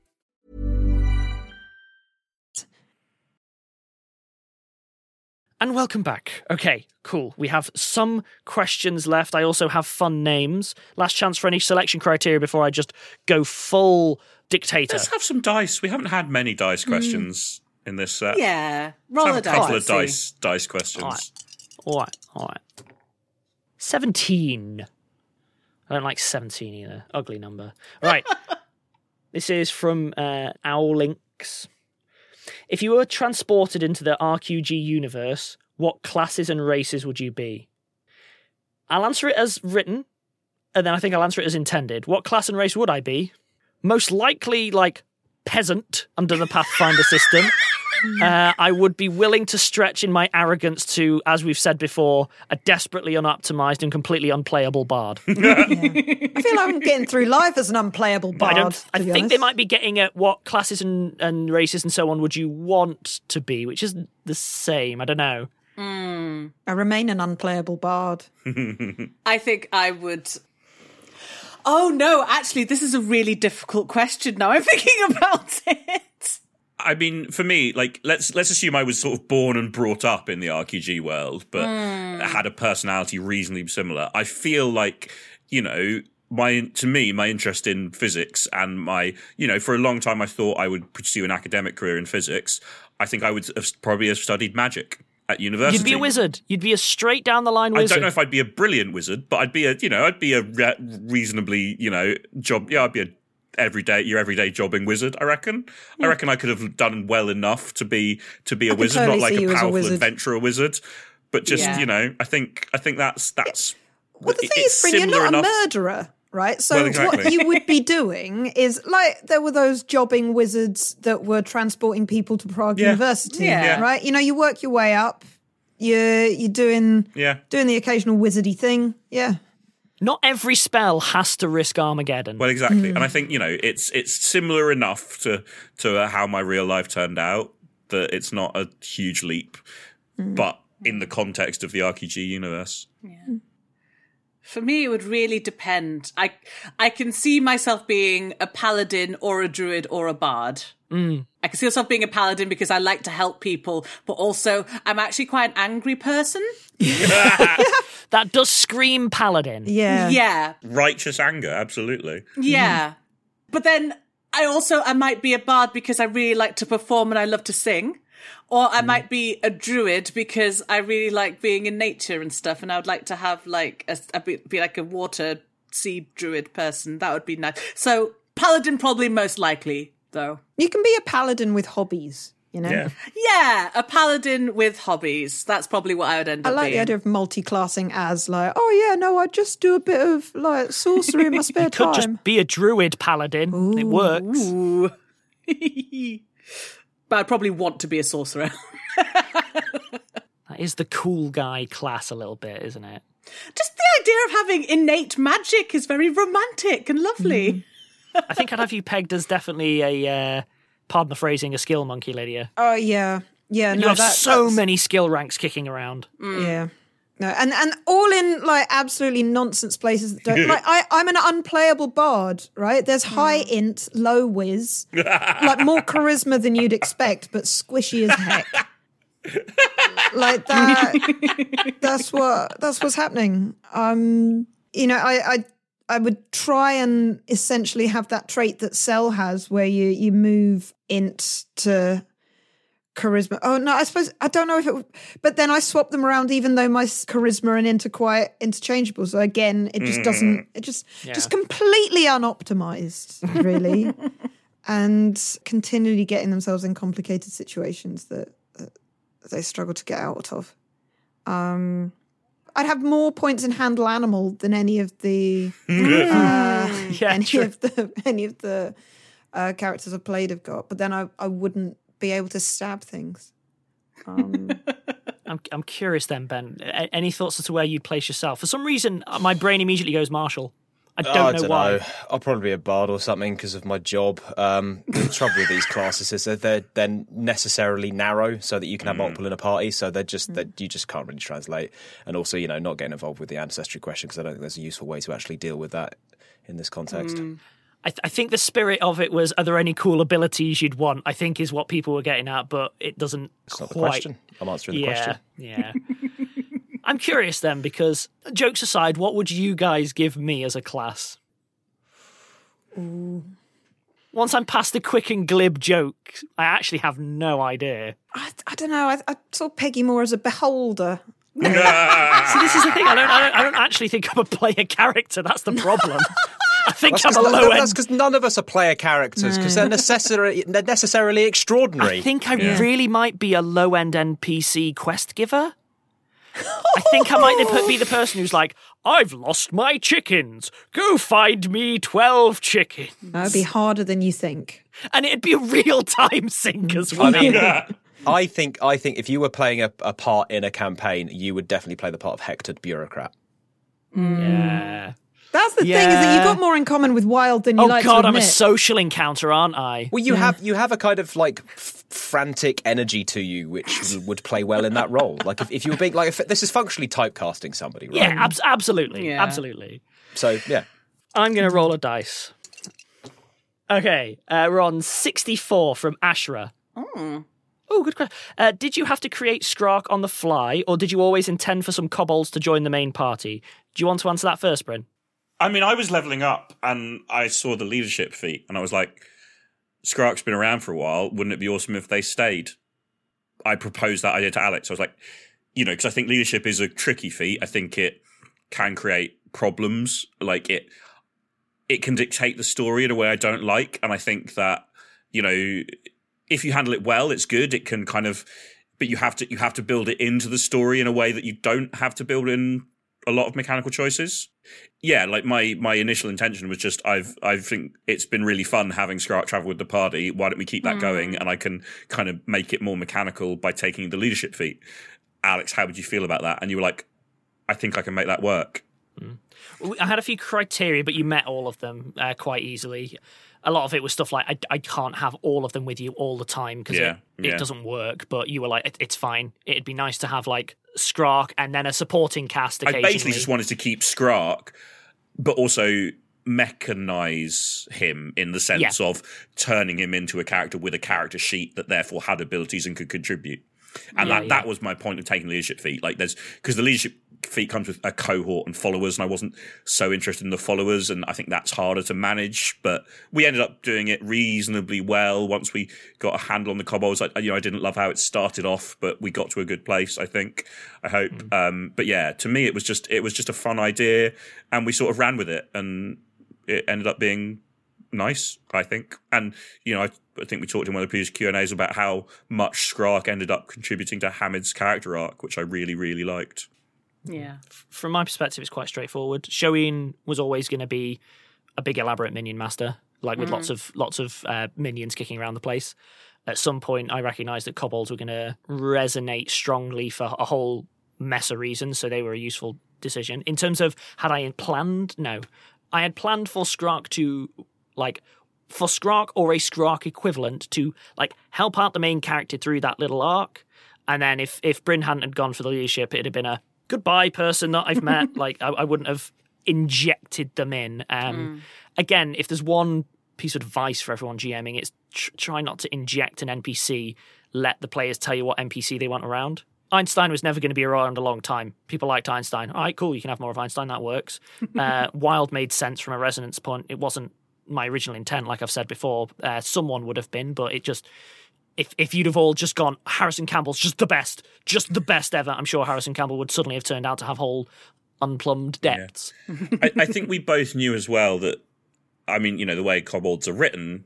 [SPEAKER 2] And welcome back. Okay, cool. We have some questions left. I also have fun names. Last chance for any selection criteria before I just go full dictator.
[SPEAKER 3] Let's have some dice. We haven't had many dice questions in this set.
[SPEAKER 5] Yeah.
[SPEAKER 3] Let's
[SPEAKER 5] Roll
[SPEAKER 3] have
[SPEAKER 5] a
[SPEAKER 3] a couple of dice dice questions.
[SPEAKER 2] All right. All right. All right. 17. I don't like 17 either. Ugly number. Right. this is from uh, Owlinks. If you were transported into the RQG universe, what classes and races would you be? I'll answer it as written, and then I think I'll answer it as intended. What class and race would I be? Most likely, like peasant under the Pathfinder system. Uh, I would be willing to stretch in my arrogance to, as we've said before, a desperately unoptimized and completely unplayable bard.
[SPEAKER 4] I feel like I'm getting through life as an unplayable
[SPEAKER 2] But
[SPEAKER 4] bard.
[SPEAKER 2] I don't. I
[SPEAKER 4] to be
[SPEAKER 2] think they might be getting at what classes and, and races and so on would you want to be, which isn't the same. I don't know.
[SPEAKER 5] Mm.
[SPEAKER 4] I remain an unplayable bard.
[SPEAKER 5] I think I would. Oh no, actually, this is a really difficult question now. I'm thinking about it.
[SPEAKER 3] I mean, for me, like let's let's assume I was sort of born and brought up in the RPG world, but
[SPEAKER 5] Hmm.
[SPEAKER 3] had a personality reasonably similar. I feel like you know my to me my interest in physics and my you know for a long time I thought I would pursue an academic career in physics. I think I would have probably have studied magic at university.
[SPEAKER 2] You'd be a wizard. You'd be a straight down the line wizard.
[SPEAKER 3] I don't know if I'd be a brilliant wizard, but I'd be a you know I'd be a re- reasonably you know job. Yeah, I'd be a everyday your everyday jobbing wizard. I reckon. I hmm. reckon I could have done well enough to be to be a
[SPEAKER 4] I
[SPEAKER 3] wizard,
[SPEAKER 4] totally
[SPEAKER 3] not like a
[SPEAKER 4] you as a
[SPEAKER 3] powerful
[SPEAKER 4] wizard.
[SPEAKER 3] adventurer wizard, but just
[SPEAKER 4] Yeah.
[SPEAKER 3] you know I think I think that's that's.
[SPEAKER 4] Well, the
[SPEAKER 3] it-
[SPEAKER 4] thing
[SPEAKER 3] it's
[SPEAKER 4] is, Bryn, you're
[SPEAKER 3] similar
[SPEAKER 4] not
[SPEAKER 3] enough.
[SPEAKER 4] a murderer, right? So
[SPEAKER 3] Well, exactly.
[SPEAKER 4] what you would be doing is like there were those jobbing wizards that were transporting people to Prague
[SPEAKER 3] Yeah.
[SPEAKER 4] University,
[SPEAKER 3] Yeah. Yeah.
[SPEAKER 4] right? You know, you work your way up. You're you're doing
[SPEAKER 3] Yeah.
[SPEAKER 4] doing the occasional wizardy thing. Yeah.
[SPEAKER 2] Not every spell has to risk Armageddon.
[SPEAKER 3] Well, exactly,
[SPEAKER 4] Hmm.
[SPEAKER 3] and I think you know it's it's similar enough to to uh, how my real life turned out that it's not a huge leap,
[SPEAKER 4] Hmm.
[SPEAKER 3] but in the context of the RPG universe.
[SPEAKER 5] For me, it would really depend. I I can see myself being a paladin or a druid or a bard.
[SPEAKER 2] Mm.
[SPEAKER 5] I can see myself being a paladin because I like to help people, but also I'm actually quite an angry person.
[SPEAKER 2] That does scream paladin.
[SPEAKER 5] Yeah. Yeah.
[SPEAKER 3] Righteous anger, absolutely.
[SPEAKER 5] Yeah. But then I also I might be a bard because I really like to perform and I love to sing. Or I mm. might be a druid because I really like being in nature and stuff and I would like to have like a, a be, be like a water sea druid person. That would be nice. So paladin probably most likely though.
[SPEAKER 4] You can be a paladin with hobbies, you know?
[SPEAKER 3] Yeah.
[SPEAKER 5] Yeah, a paladin with hobbies. That's probably what I would end
[SPEAKER 4] I
[SPEAKER 5] up I
[SPEAKER 4] like
[SPEAKER 5] being.
[SPEAKER 4] the idea of multi-classing as like, oh yeah, no, I just do a bit of like sorcery in my spare
[SPEAKER 2] Could
[SPEAKER 4] time.
[SPEAKER 2] just be a druid paladin. It works.
[SPEAKER 5] Ooh. but I'd probably want to be a sorcerer.
[SPEAKER 2] That is the cool guy class a little bit, isn't it?
[SPEAKER 5] Just the idea of having innate magic is very romantic and lovely.
[SPEAKER 2] I think I'd have you pegged as definitely a, uh, pardon the phrasing, a skill monkey, Lydia.
[SPEAKER 4] Oh yeah, yeah.
[SPEAKER 2] you
[SPEAKER 4] no,
[SPEAKER 2] have
[SPEAKER 4] that,
[SPEAKER 2] so
[SPEAKER 4] that's-
[SPEAKER 2] many skill ranks kicking around.
[SPEAKER 4] Yeah. No, and and all in like absolutely nonsense places that don't like I, I'm an unplayable bard, right? There's high int, low whiz, like more charisma than you'd expect, but squishy as heck. like that that's what that's what's happening. Um you know, I, I I would try and essentially have that trait that Cel has where you you move int to charisma. Oh no, I suppose I don't know if it. But then I swap them around, even though my charisma and int are quite interchangeable. So again, it just doesn't. It just
[SPEAKER 2] Yeah.
[SPEAKER 4] just completely unoptimized, really, and continually getting themselves in complicated situations that, that they struggle to get out of. Um, I'd have more points in handle animal than any of the uh,
[SPEAKER 2] Yeah,
[SPEAKER 4] any
[SPEAKER 2] true.
[SPEAKER 4] of the any of the uh, characters I've played have got. But then I I wouldn't be able to stab things. Um,
[SPEAKER 2] I'm, I'm curious then, Ben. A- any thoughts as to where you'd place yourself? For some reason, uh, my brain immediately goes Marshall. I don't
[SPEAKER 6] Oh, I
[SPEAKER 2] know
[SPEAKER 6] don't
[SPEAKER 2] why.
[SPEAKER 6] know. I'll probably be a bard or something because of my job. Um, the trouble with these classes is that they're they're necessarily narrow, so that you can have multiple in a party. So they're just that you just can't really translate. And also, you know, not getting involved with the ancestry question because I don't think there's a useful way to actually deal with that in this context.
[SPEAKER 2] I, th- I think the spirit of it was: are there any cool abilities you'd want? I think is what people were getting at, but it doesn't
[SPEAKER 6] It's not the
[SPEAKER 2] quite.
[SPEAKER 6] question. I'm answering the
[SPEAKER 2] yeah,
[SPEAKER 6] question.
[SPEAKER 2] yeah. I'm curious then, because jokes aside, what would you guys give me as a class? Once I'm past the quick and glib joke, I actually have no idea.
[SPEAKER 4] I, I don't know. I, I saw Peggy more as a beholder.
[SPEAKER 2] So this is the thing. I don't, I don't. I don't actually think I'm a player character. That's the problem. I think
[SPEAKER 6] That's
[SPEAKER 2] I'm a low end.
[SPEAKER 6] That's because none of us are player characters because they're necessary. They're necessarily extraordinary.
[SPEAKER 2] I think I really might be a low end NPC quest giver. I think I might be the person who's like, I've lost my chickens. Go find me 12 chickens.
[SPEAKER 4] That would be harder than you think.
[SPEAKER 2] And it'd be a real time sink as well.
[SPEAKER 6] I mean, I think I think if you were playing a, a part in a campaign, you would definitely play the part of hectored bureaucrat.
[SPEAKER 2] yeah.
[SPEAKER 4] That's the thing is that you've got more in common with Wilde than you
[SPEAKER 2] oh
[SPEAKER 4] like Oh
[SPEAKER 2] God,
[SPEAKER 4] to
[SPEAKER 2] I'm a social encounter, aren't I?
[SPEAKER 6] Well, you have you have a kind of like f- frantic energy to you, which would play well in that role. Like if, if you were being like, if, this is functionally typecasting somebody, right?
[SPEAKER 2] Yeah, abs- absolutely,
[SPEAKER 5] Yeah.
[SPEAKER 2] absolutely.
[SPEAKER 6] So yeah,
[SPEAKER 2] I'm going to roll a dice. Okay, uh, we're on 64 from Ashra.
[SPEAKER 5] Oh.
[SPEAKER 2] Oh, good question. Uh, did you have to create Skrark on the fly, or did you always intend for some kobolds to join the main party? Do you want to answer that first, Bryn?
[SPEAKER 3] I mean, I was leveling up and I saw the leadership feat, and I was like, Skrark's been around for a while. Wouldn't it be awesome if they stayed? I proposed that idea to Alex. I was like, you know, because I think leadership is a tricky feat. I think it can create problems. Like it, it can dictate the story in a way I don't like, and I think that you know, if you handle it well, it's good. It can kind of, but you have to you have to build it into the story in a way that you don't have to build in a lot of mechanical choices. Yeah, like my my initial intention was just I've I think it's been really fun having Skrark travel with the party. Why don't we keep that going? And I can kind of make it more mechanical by taking the leadership feat. Alex, how would you feel about that? And you were like, I think I can make that work.
[SPEAKER 2] I had a few criteria, but you met all of them uh, quite easily. A lot of it was stuff like I, I can't have all of them with you all the time because
[SPEAKER 3] Yeah,
[SPEAKER 2] it,
[SPEAKER 3] yeah.
[SPEAKER 2] it doesn't work. But you were like, it, it's fine. It'd be nice to have like Skrark and then a supporting cast
[SPEAKER 3] I basically just wanted to keep Skrark, but also mechanize him in the sense
[SPEAKER 2] Yeah.
[SPEAKER 3] of turning him into a character with a character sheet that therefore had abilities and could contribute. And that, that was my point of taking leadership feat. Like there's because the leadership feat comes with a cohort and followers, and I wasn't so interested in the followers, and I think that's harder to manage. But we ended up doing it reasonably well once we got a handle on the kobolds. I, you know, I didn't love how it started off, but we got to a good place. I think. I hope.
[SPEAKER 2] Mm.
[SPEAKER 3] Um, but yeah, to me, it was just it was just a fun idea, and we sort of ran with it, and it ended up being nice, I think. And you know, I, I think we talked in one of the previous Q and A's about how much Skrark ended up contributing to Hamid's character arc, which I really, really liked.
[SPEAKER 5] Yeah.
[SPEAKER 2] From my perspective, it's quite straightforward. Shoin was always going to be a big, elaborate minion master, like with
[SPEAKER 5] Mm.
[SPEAKER 2] lots of lots of uh, minions kicking around the place. At some point, I recognised that kobolds were going to resonate strongly for a whole mess of reasons, so they were a useful decision. In terms of had I planned, no, I had planned for Skrark to like for Skrark or a Skrark equivalent to like help out the main character through that little arc. And then if if Bryn hadn't had gone for the leadership, it'd have been a goodbye person that I've met. like I, I wouldn't have injected them in. Um, Again, if there's one piece of advice for everyone GMing, it's tr- try not to inject an NPC. Let the players tell you what NPC they want around. Einstein was never going to be around a long time. People liked Einstein. All right, cool. You can have more of Einstein. That works. uh, Wilde made sense from a resonance point. It wasn't my original intent, like I've said before. Uh, someone would have been, but it just if if you'd have all just gone Harrison Campbell's just the best, just the best ever, I'm sure Harrison Campbell would suddenly have turned out to have whole unplumbed depths.
[SPEAKER 3] I, I think we both knew as well that, I mean, you know, the way kobolds are written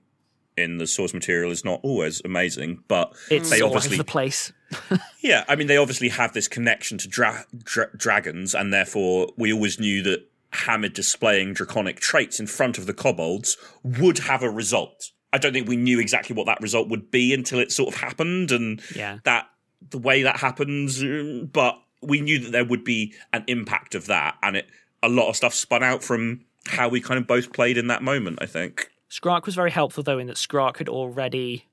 [SPEAKER 3] in the source material is not always amazing, but
[SPEAKER 2] It's
[SPEAKER 3] they obviously
[SPEAKER 2] the place.
[SPEAKER 3] Yeah, I mean, they obviously have this connection to dra- dra- dragons, and therefore we always knew that Hamid displaying draconic traits in front of the kobolds would have a result. I don't think we knew exactly what that result would be until it sort of happened, and
[SPEAKER 2] Yeah.
[SPEAKER 3] that the way that happens, but we knew that there would be an impact of that, and it a lot of stuff spun out from how we kind of both played in that moment. I think.
[SPEAKER 2] Skrark was very helpful though in that Skrark had already.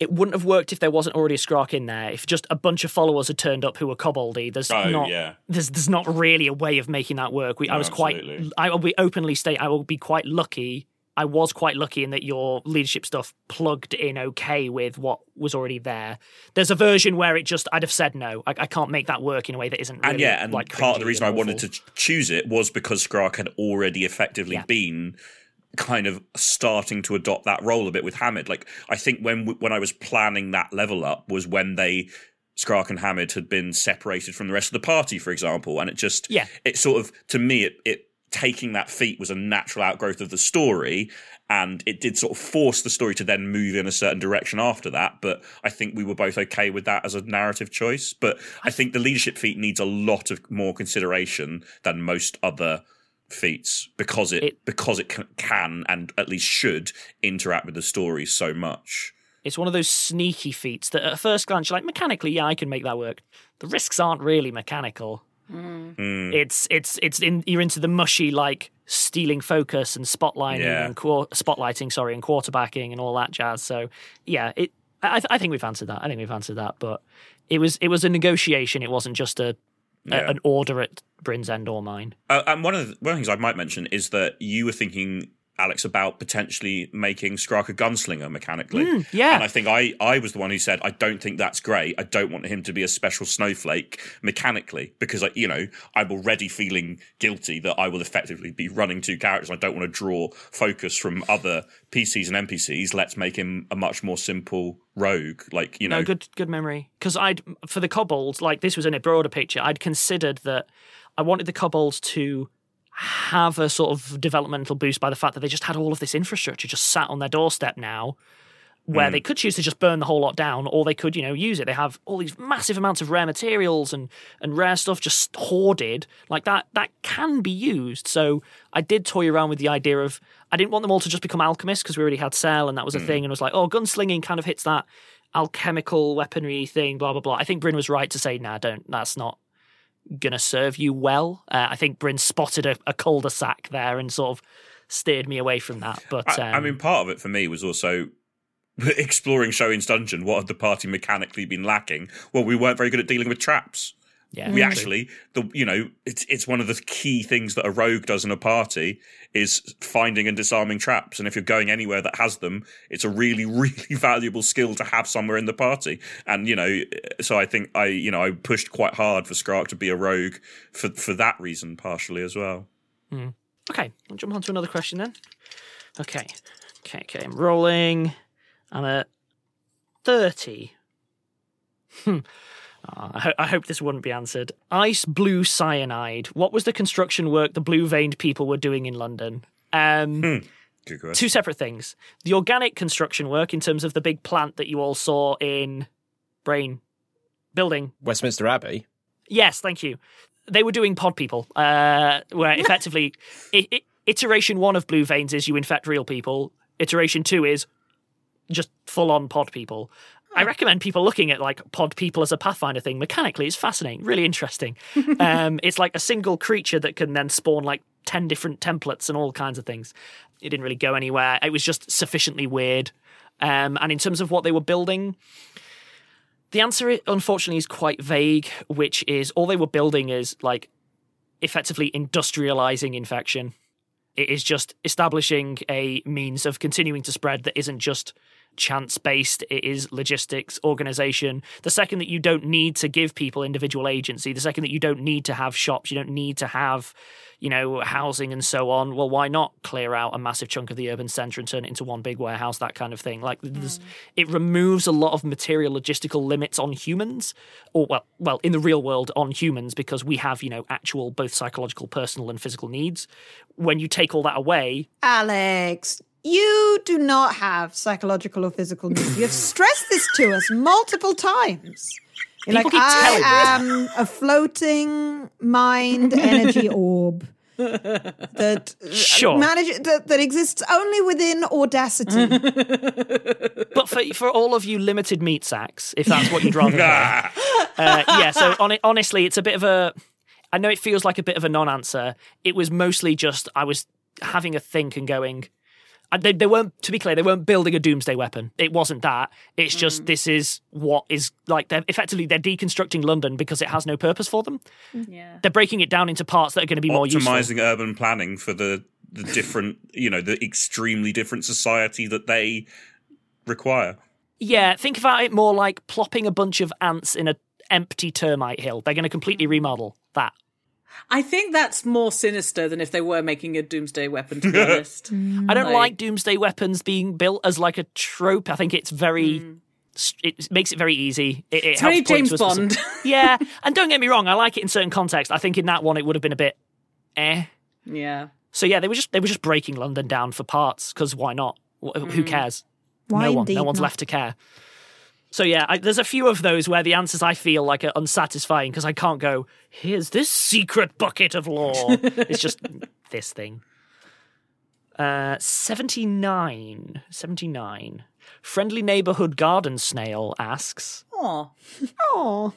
[SPEAKER 2] It wouldn't have worked if there wasn't already a Skrark in there. If just a bunch of followers had turned up who were koboldy, there's
[SPEAKER 3] Oh,
[SPEAKER 2] not
[SPEAKER 3] yeah.
[SPEAKER 2] there's there's not really a way of making that work. We, I
[SPEAKER 3] No,
[SPEAKER 2] was quite. I will be openly state I will be quite lucky. I was quite lucky in that your leadership stuff plugged in okay with what was already there. There's a version where it just I'd have said no. I, I can't make that work in a way that isn't really
[SPEAKER 3] and yeah, and
[SPEAKER 2] like
[SPEAKER 3] part of the reason I wanted to choose it was because Skrark had already effectively
[SPEAKER 2] Yeah.
[SPEAKER 3] been kind of starting to adopt that role a bit with Hamid. Like I think when when I was planning that level up was when they Skrark and Hamid had been separated from the rest of the party, for example, and it just
[SPEAKER 2] Yeah.
[SPEAKER 3] it sort of to me it, it taking that feat was a natural outgrowth of the story and it did sort of force the story to then move in a certain direction after that but i think we were both okay with that as a narrative choice but i think the leadership feat needs a lot of more consideration than most other feats because it,
[SPEAKER 2] It-
[SPEAKER 3] because it can, can and at least should interact with the story so much
[SPEAKER 2] It's one of those sneaky feats that at first glance you're like, mechanically, yeah, I can make that work. The risks aren't really mechanical.
[SPEAKER 3] Mm.
[SPEAKER 2] It's it's it's in you're into the mushy like stealing focus and spotlighting
[SPEAKER 3] Yeah.
[SPEAKER 2] and spotlighting, sorry, and quarterbacking and all that jazz. So yeah, it. I, I think we've answered that. I think we've answered that. But it was it was a negotiation. It wasn't just a, a
[SPEAKER 3] Yeah.
[SPEAKER 2] an order at Bryn's end or mine.
[SPEAKER 3] Uh, and one of the, one of the things I might mention is that you were thinking, Alex, about potentially making Skrark a gunslinger mechanically.
[SPEAKER 2] Mm, yeah.
[SPEAKER 3] And I think I, I was the one who said, I don't think that's great. I don't want him to be a special snowflake mechanically because, I, you know, I'm already feeling guilty that I will effectively be running two characters. I don't want to draw focus from other PCs and NPCs. Let's make him a much more simple rogue. Like, you know,
[SPEAKER 2] no, good good memory. Because I'd for the kobolds, like this was in a broader picture. I'd considered that I wanted the kobolds to have a sort of developmental boost by the fact that they just had all of this infrastructure just sat on their doorstep now, where
[SPEAKER 3] Mm.
[SPEAKER 2] they could choose to just burn the whole lot down, or they could, you know, use it. They have all these massive amounts of rare materials and and rare stuff just hoarded like that. That can be used. So I did toy around with the idea of I didn't want them all to just become alchemists because we already had Cel and that was a
[SPEAKER 3] Mm.
[SPEAKER 2] thing, and it was like, oh, gunslinging kind of hits that alchemical weaponry thing, blah blah blah. I think Bryn was right to say, nah, don't. That's not gonna serve you well. Uh, I think Bryn spotted a, a cul-de-sac there and sort of steered me away from that. But
[SPEAKER 3] I,
[SPEAKER 2] um,
[SPEAKER 3] I mean, part of it for me was also exploring Shoin's dungeon. What had the party mechanically been lacking? Well, we weren't very good at dealing with traps.
[SPEAKER 2] Yeah,
[SPEAKER 3] we
[SPEAKER 2] Mm.
[SPEAKER 3] actually, the you know, it's it's one of the key things that a rogue does in a party is finding and disarming traps. And if you're going anywhere that has them, it's a really really valuable skill to have somewhere in the party. And you know, so I think I you know I pushed quite hard for Skrark to be a rogue for for that reason partially as well.
[SPEAKER 2] Hmm. Okay, I'll jump on to another question then. Okay, okay, okay. I'm rolling. I'm at thirty. Hmm. I, ho- I hope this wouldn't be answered. Ice blue cyanide. What was the construction work the blue veined people were doing in London? Um,
[SPEAKER 3] question.
[SPEAKER 2] two separate things. The organic construction work, in terms of the big plant that you all saw in Brain building.
[SPEAKER 6] Westminster Abbey.
[SPEAKER 2] Yes, thank you. They were doing pod people, uh, where effectively i i iteration one of blue veins is you infect real people. Iteration two is just full on pod people. I recommend people looking at like pod people as a Pathfinder thing. Mechanically, it's fascinating, really interesting. um, it's like a single creature that can then spawn like 10 different templates and all kinds of things. It didn't really go anywhere. It was just sufficiently weird. Um, and in terms of what they were building, the answer, unfortunately, is quite vague, which is all they were building is like effectively industrializing infection. It is just establishing a means of continuing to spread that isn't just chance based, it is logistics, organization. The second that you don't need to give people individual agency, the second that you don't need to have shops, you don't need to have, you know, housing and so on, well, why not clear out a massive chunk of the urban center and turn it into one big warehouse, that kind of thing? Like, there's mm. it removes a lot of material logistical limits on humans, or well, well, in the real world on humans because we have, you know, actual both psychological, personal, and physical needs. When you take all that away,
[SPEAKER 4] Alex, you do not have psychological or physical needs. You've stressed this to us multiple times. You're
[SPEAKER 2] People
[SPEAKER 4] like, I
[SPEAKER 2] telling
[SPEAKER 4] am a floating mind energy orb that
[SPEAKER 2] Sure.
[SPEAKER 4] manage that, that exists only within Audacity.
[SPEAKER 2] but for for all of you limited meat sacks, if that's what you'd rather hear, uh, yeah. So on honestly, it's a bit of a. I know it feels like a bit of a non-answer. It was mostly just I was having a think and going. I- They, they weren't, to be clear, they weren't building a doomsday weapon. It wasn't that. It's just mm. this is what is like. They're effectively they're deconstructing London because it has no purpose for them.
[SPEAKER 5] Yeah.
[SPEAKER 2] They're breaking it down into parts that are going to be more useful.
[SPEAKER 3] optimizing urban planning for the the different you know the extremely different society that they require
[SPEAKER 2] Yeah, think about it more like plopping a bunch of ants in a empty termite hill. They're going to completely remodel that.
[SPEAKER 5] I think that's more sinister than if they were making a doomsday weapon, to be honest.
[SPEAKER 2] I don't like, doomsday weapons being built as like a trope. I think it's very. It makes it very easy. It, it
[SPEAKER 5] It's
[SPEAKER 2] helps
[SPEAKER 5] very James
[SPEAKER 2] to specific-
[SPEAKER 5] Bond.
[SPEAKER 2] yeah, and don't get me wrong, I like it in certain contexts. I think in that one it would have been a bit, eh.
[SPEAKER 5] Yeah.
[SPEAKER 2] So yeah, they were just they were just breaking London down for parts because why not? Wh- Who
[SPEAKER 5] Mm.
[SPEAKER 2] cares?
[SPEAKER 4] Why
[SPEAKER 2] no one, no one's
[SPEAKER 4] not?
[SPEAKER 2] left to care. So yeah, I, there's a few of those where the answers I feel like are unsatisfying because I can't go. Here's this secret bucket of lore. it's just this thing. Uh, 79. 79. Friendly Neighborhood Garden Snail asks
[SPEAKER 5] Oh.
[SPEAKER 4] Oh,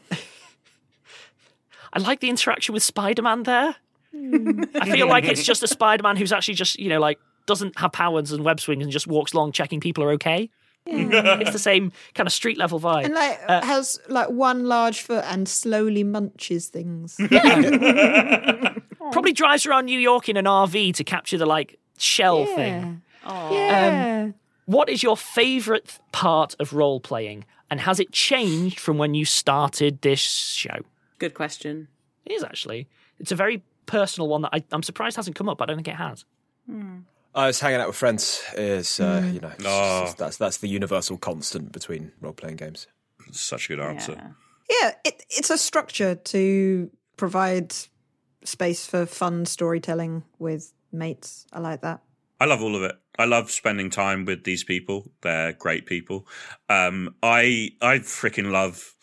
[SPEAKER 2] I like the interaction with Spider Man there. I feel like it's just a Spider Man who's actually just, you know, like doesn't have powers and web swings and just walks along checking people are okay. Mm. it's the same kind of street level vibe.
[SPEAKER 4] And like
[SPEAKER 2] Uh,
[SPEAKER 4] has like one large foot and slowly munches things.
[SPEAKER 2] Probably drives around New York in an RV to capture the like shell thing.
[SPEAKER 4] Yeah.
[SPEAKER 2] Um, what is your favourite part of role playing, and has it changed from when you started this show?
[SPEAKER 5] Good question.
[SPEAKER 2] It is actually. It's a very personal one that I, I'm surprised hasn't come up. But I don't think it has. Hmm.
[SPEAKER 6] I was hanging out with friends. Is uh,
[SPEAKER 4] Mm.
[SPEAKER 6] you know, it's
[SPEAKER 3] Oh.
[SPEAKER 6] just- that's that's the universal constant between role playing games.
[SPEAKER 3] Such a good answer.
[SPEAKER 4] Yeah, it, it's a structure to provide space for fun storytelling with mates. I like that.
[SPEAKER 3] I love all of it. I love spending time with these people. They're great people. Um, I I freaking love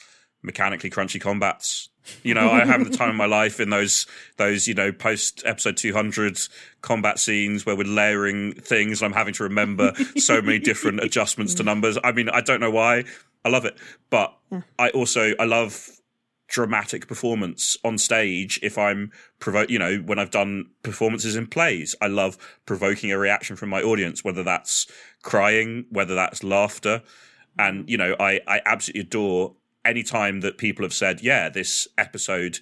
[SPEAKER 3] mechanically crunchy combats. You know, I have the time of my life in those those you know post episode two hundred combat scenes where we're layering things. and I'm having to remember so many different adjustments to numbers. I mean, I don't know why. I love it, but I also I love dramatic performance on stage if i'm provoke you know when i've done performances in plays i love provoking a reaction from my audience whether that's crying whether that's laughter and mm-hmm. you know i i absolutely adore any time that people have said yeah this episode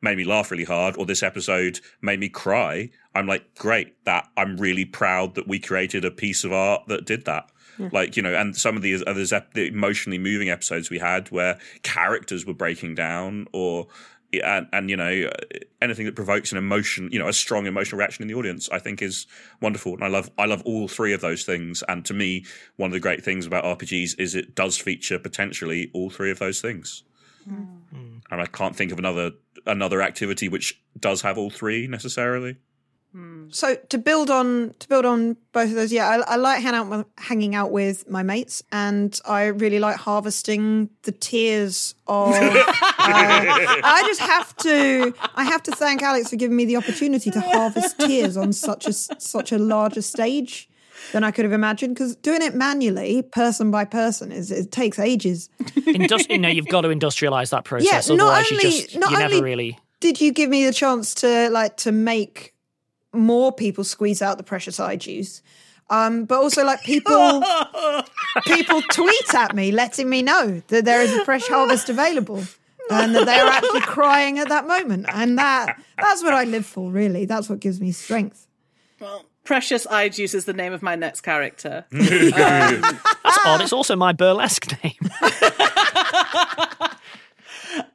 [SPEAKER 3] made me laugh really hard or this episode made me cry i'm like great that i'm really proud that we created a piece of art that did that. Like you know and some of the other the emotionally moving episodes we had where characters were breaking down or and, and you know anything that provokes an emotion you know a strong emotional reaction in the audience i think is wonderful. And i love i love all three of those things. And to me one of the great things about rpgs is it does feature potentially all three of those things. Mm. Mm. And i can't think of another another activity which does have all three necessarily
[SPEAKER 4] So to build on to build on both of those, yeah, I, I like hang out, with- hanging out with my mates, and I really like harvesting the tears of. uh, I just have to. I have to thank Alex for giving me the opportunity to harvest tears on such a such a larger stage than I could have imagined. Because doing it manually, person by person, is it takes ages.
[SPEAKER 2] Indus- you know, you've got to industrialize that process.
[SPEAKER 4] Yeah, not
[SPEAKER 2] Otherwise,
[SPEAKER 4] only-
[SPEAKER 2] you just
[SPEAKER 4] not
[SPEAKER 2] you never
[SPEAKER 4] only-
[SPEAKER 2] really.
[SPEAKER 4] did you give me the chance to like to make more people squeeze out the precious eye juice um but also like people people tweet at me letting me know that there is a fresh harvest available and that they are actually crying at that moment and that that's what i live for really that's what gives me strength
[SPEAKER 5] Precious Eye Juice is the name of my next character.
[SPEAKER 2] That's odd. It's also my burlesque name.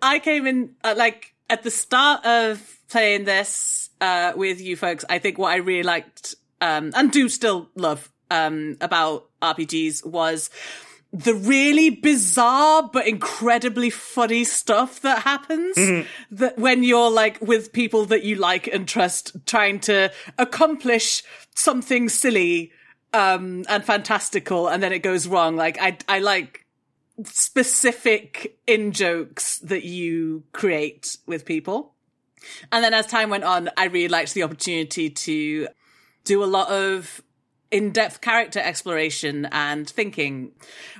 [SPEAKER 5] I came in uh, like at the start of playing this uh, with you folks. I think what I really liked um, and do still love um, about RPGs was the really bizarre but incredibly funny stuff that happens that when you're like with people that you like and trust trying to accomplish something silly um and fantastical and then it goes wrong like i i like specific in jokes that you create with people. And then as time went on, I really liked the opportunity to do a lot of in-depth character exploration and thinking,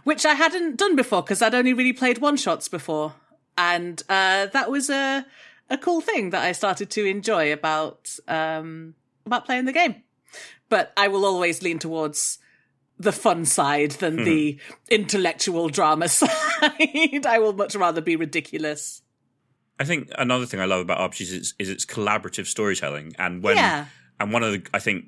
[SPEAKER 5] which I hadn't done before because I'd only really played one-shots before. And uh, that was a a cool thing that I started to enjoy about um, about playing the game. But I will always lean towards the fun side than
[SPEAKER 3] Hmm.
[SPEAKER 5] the intellectual drama side. I will much rather be ridiculous.
[SPEAKER 3] I think another thing I love about RPGs is, is its collaborative storytelling, and when
[SPEAKER 5] Yeah.
[SPEAKER 3] and one of the I think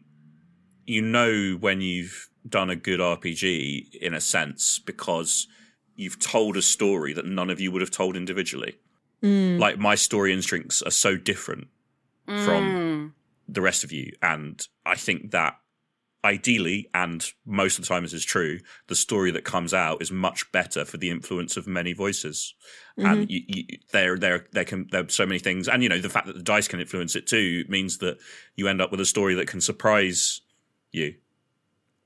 [SPEAKER 3] you know when you've done a good RPG in a sense because you've told a story that none of you would have told individually. Mm. Like my story and instincts are so different from mm. the rest of you, and I think that ideally, and most of the time this is true, the story that comes out is much better for the influence of many voices. And you, you, there, there, there can there are so many things, and you know the fact that the dice can influence it too means that you end up with a story that can surprise you.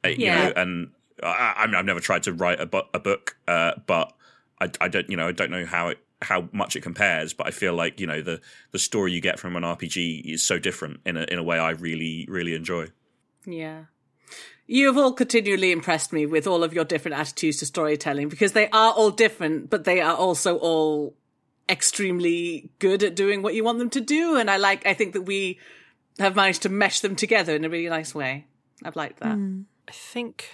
[SPEAKER 3] Uh, you
[SPEAKER 5] Yeah.
[SPEAKER 3] know, and I, I've never tried to write a, bu- a book, uh, but I, I don't, you know, I don't know how it how much it compares, but I feel like you know the the story you get from an RPG is so different in a in a way I really really enjoy.
[SPEAKER 5] Yeah. You have all continually impressed me with all of your different attitudes to storytelling because they are all different, but they are also all extremely good at doing what you want them to do. And I like, I think that we have managed to mesh them together in a really nice way. I've liked that.
[SPEAKER 2] I think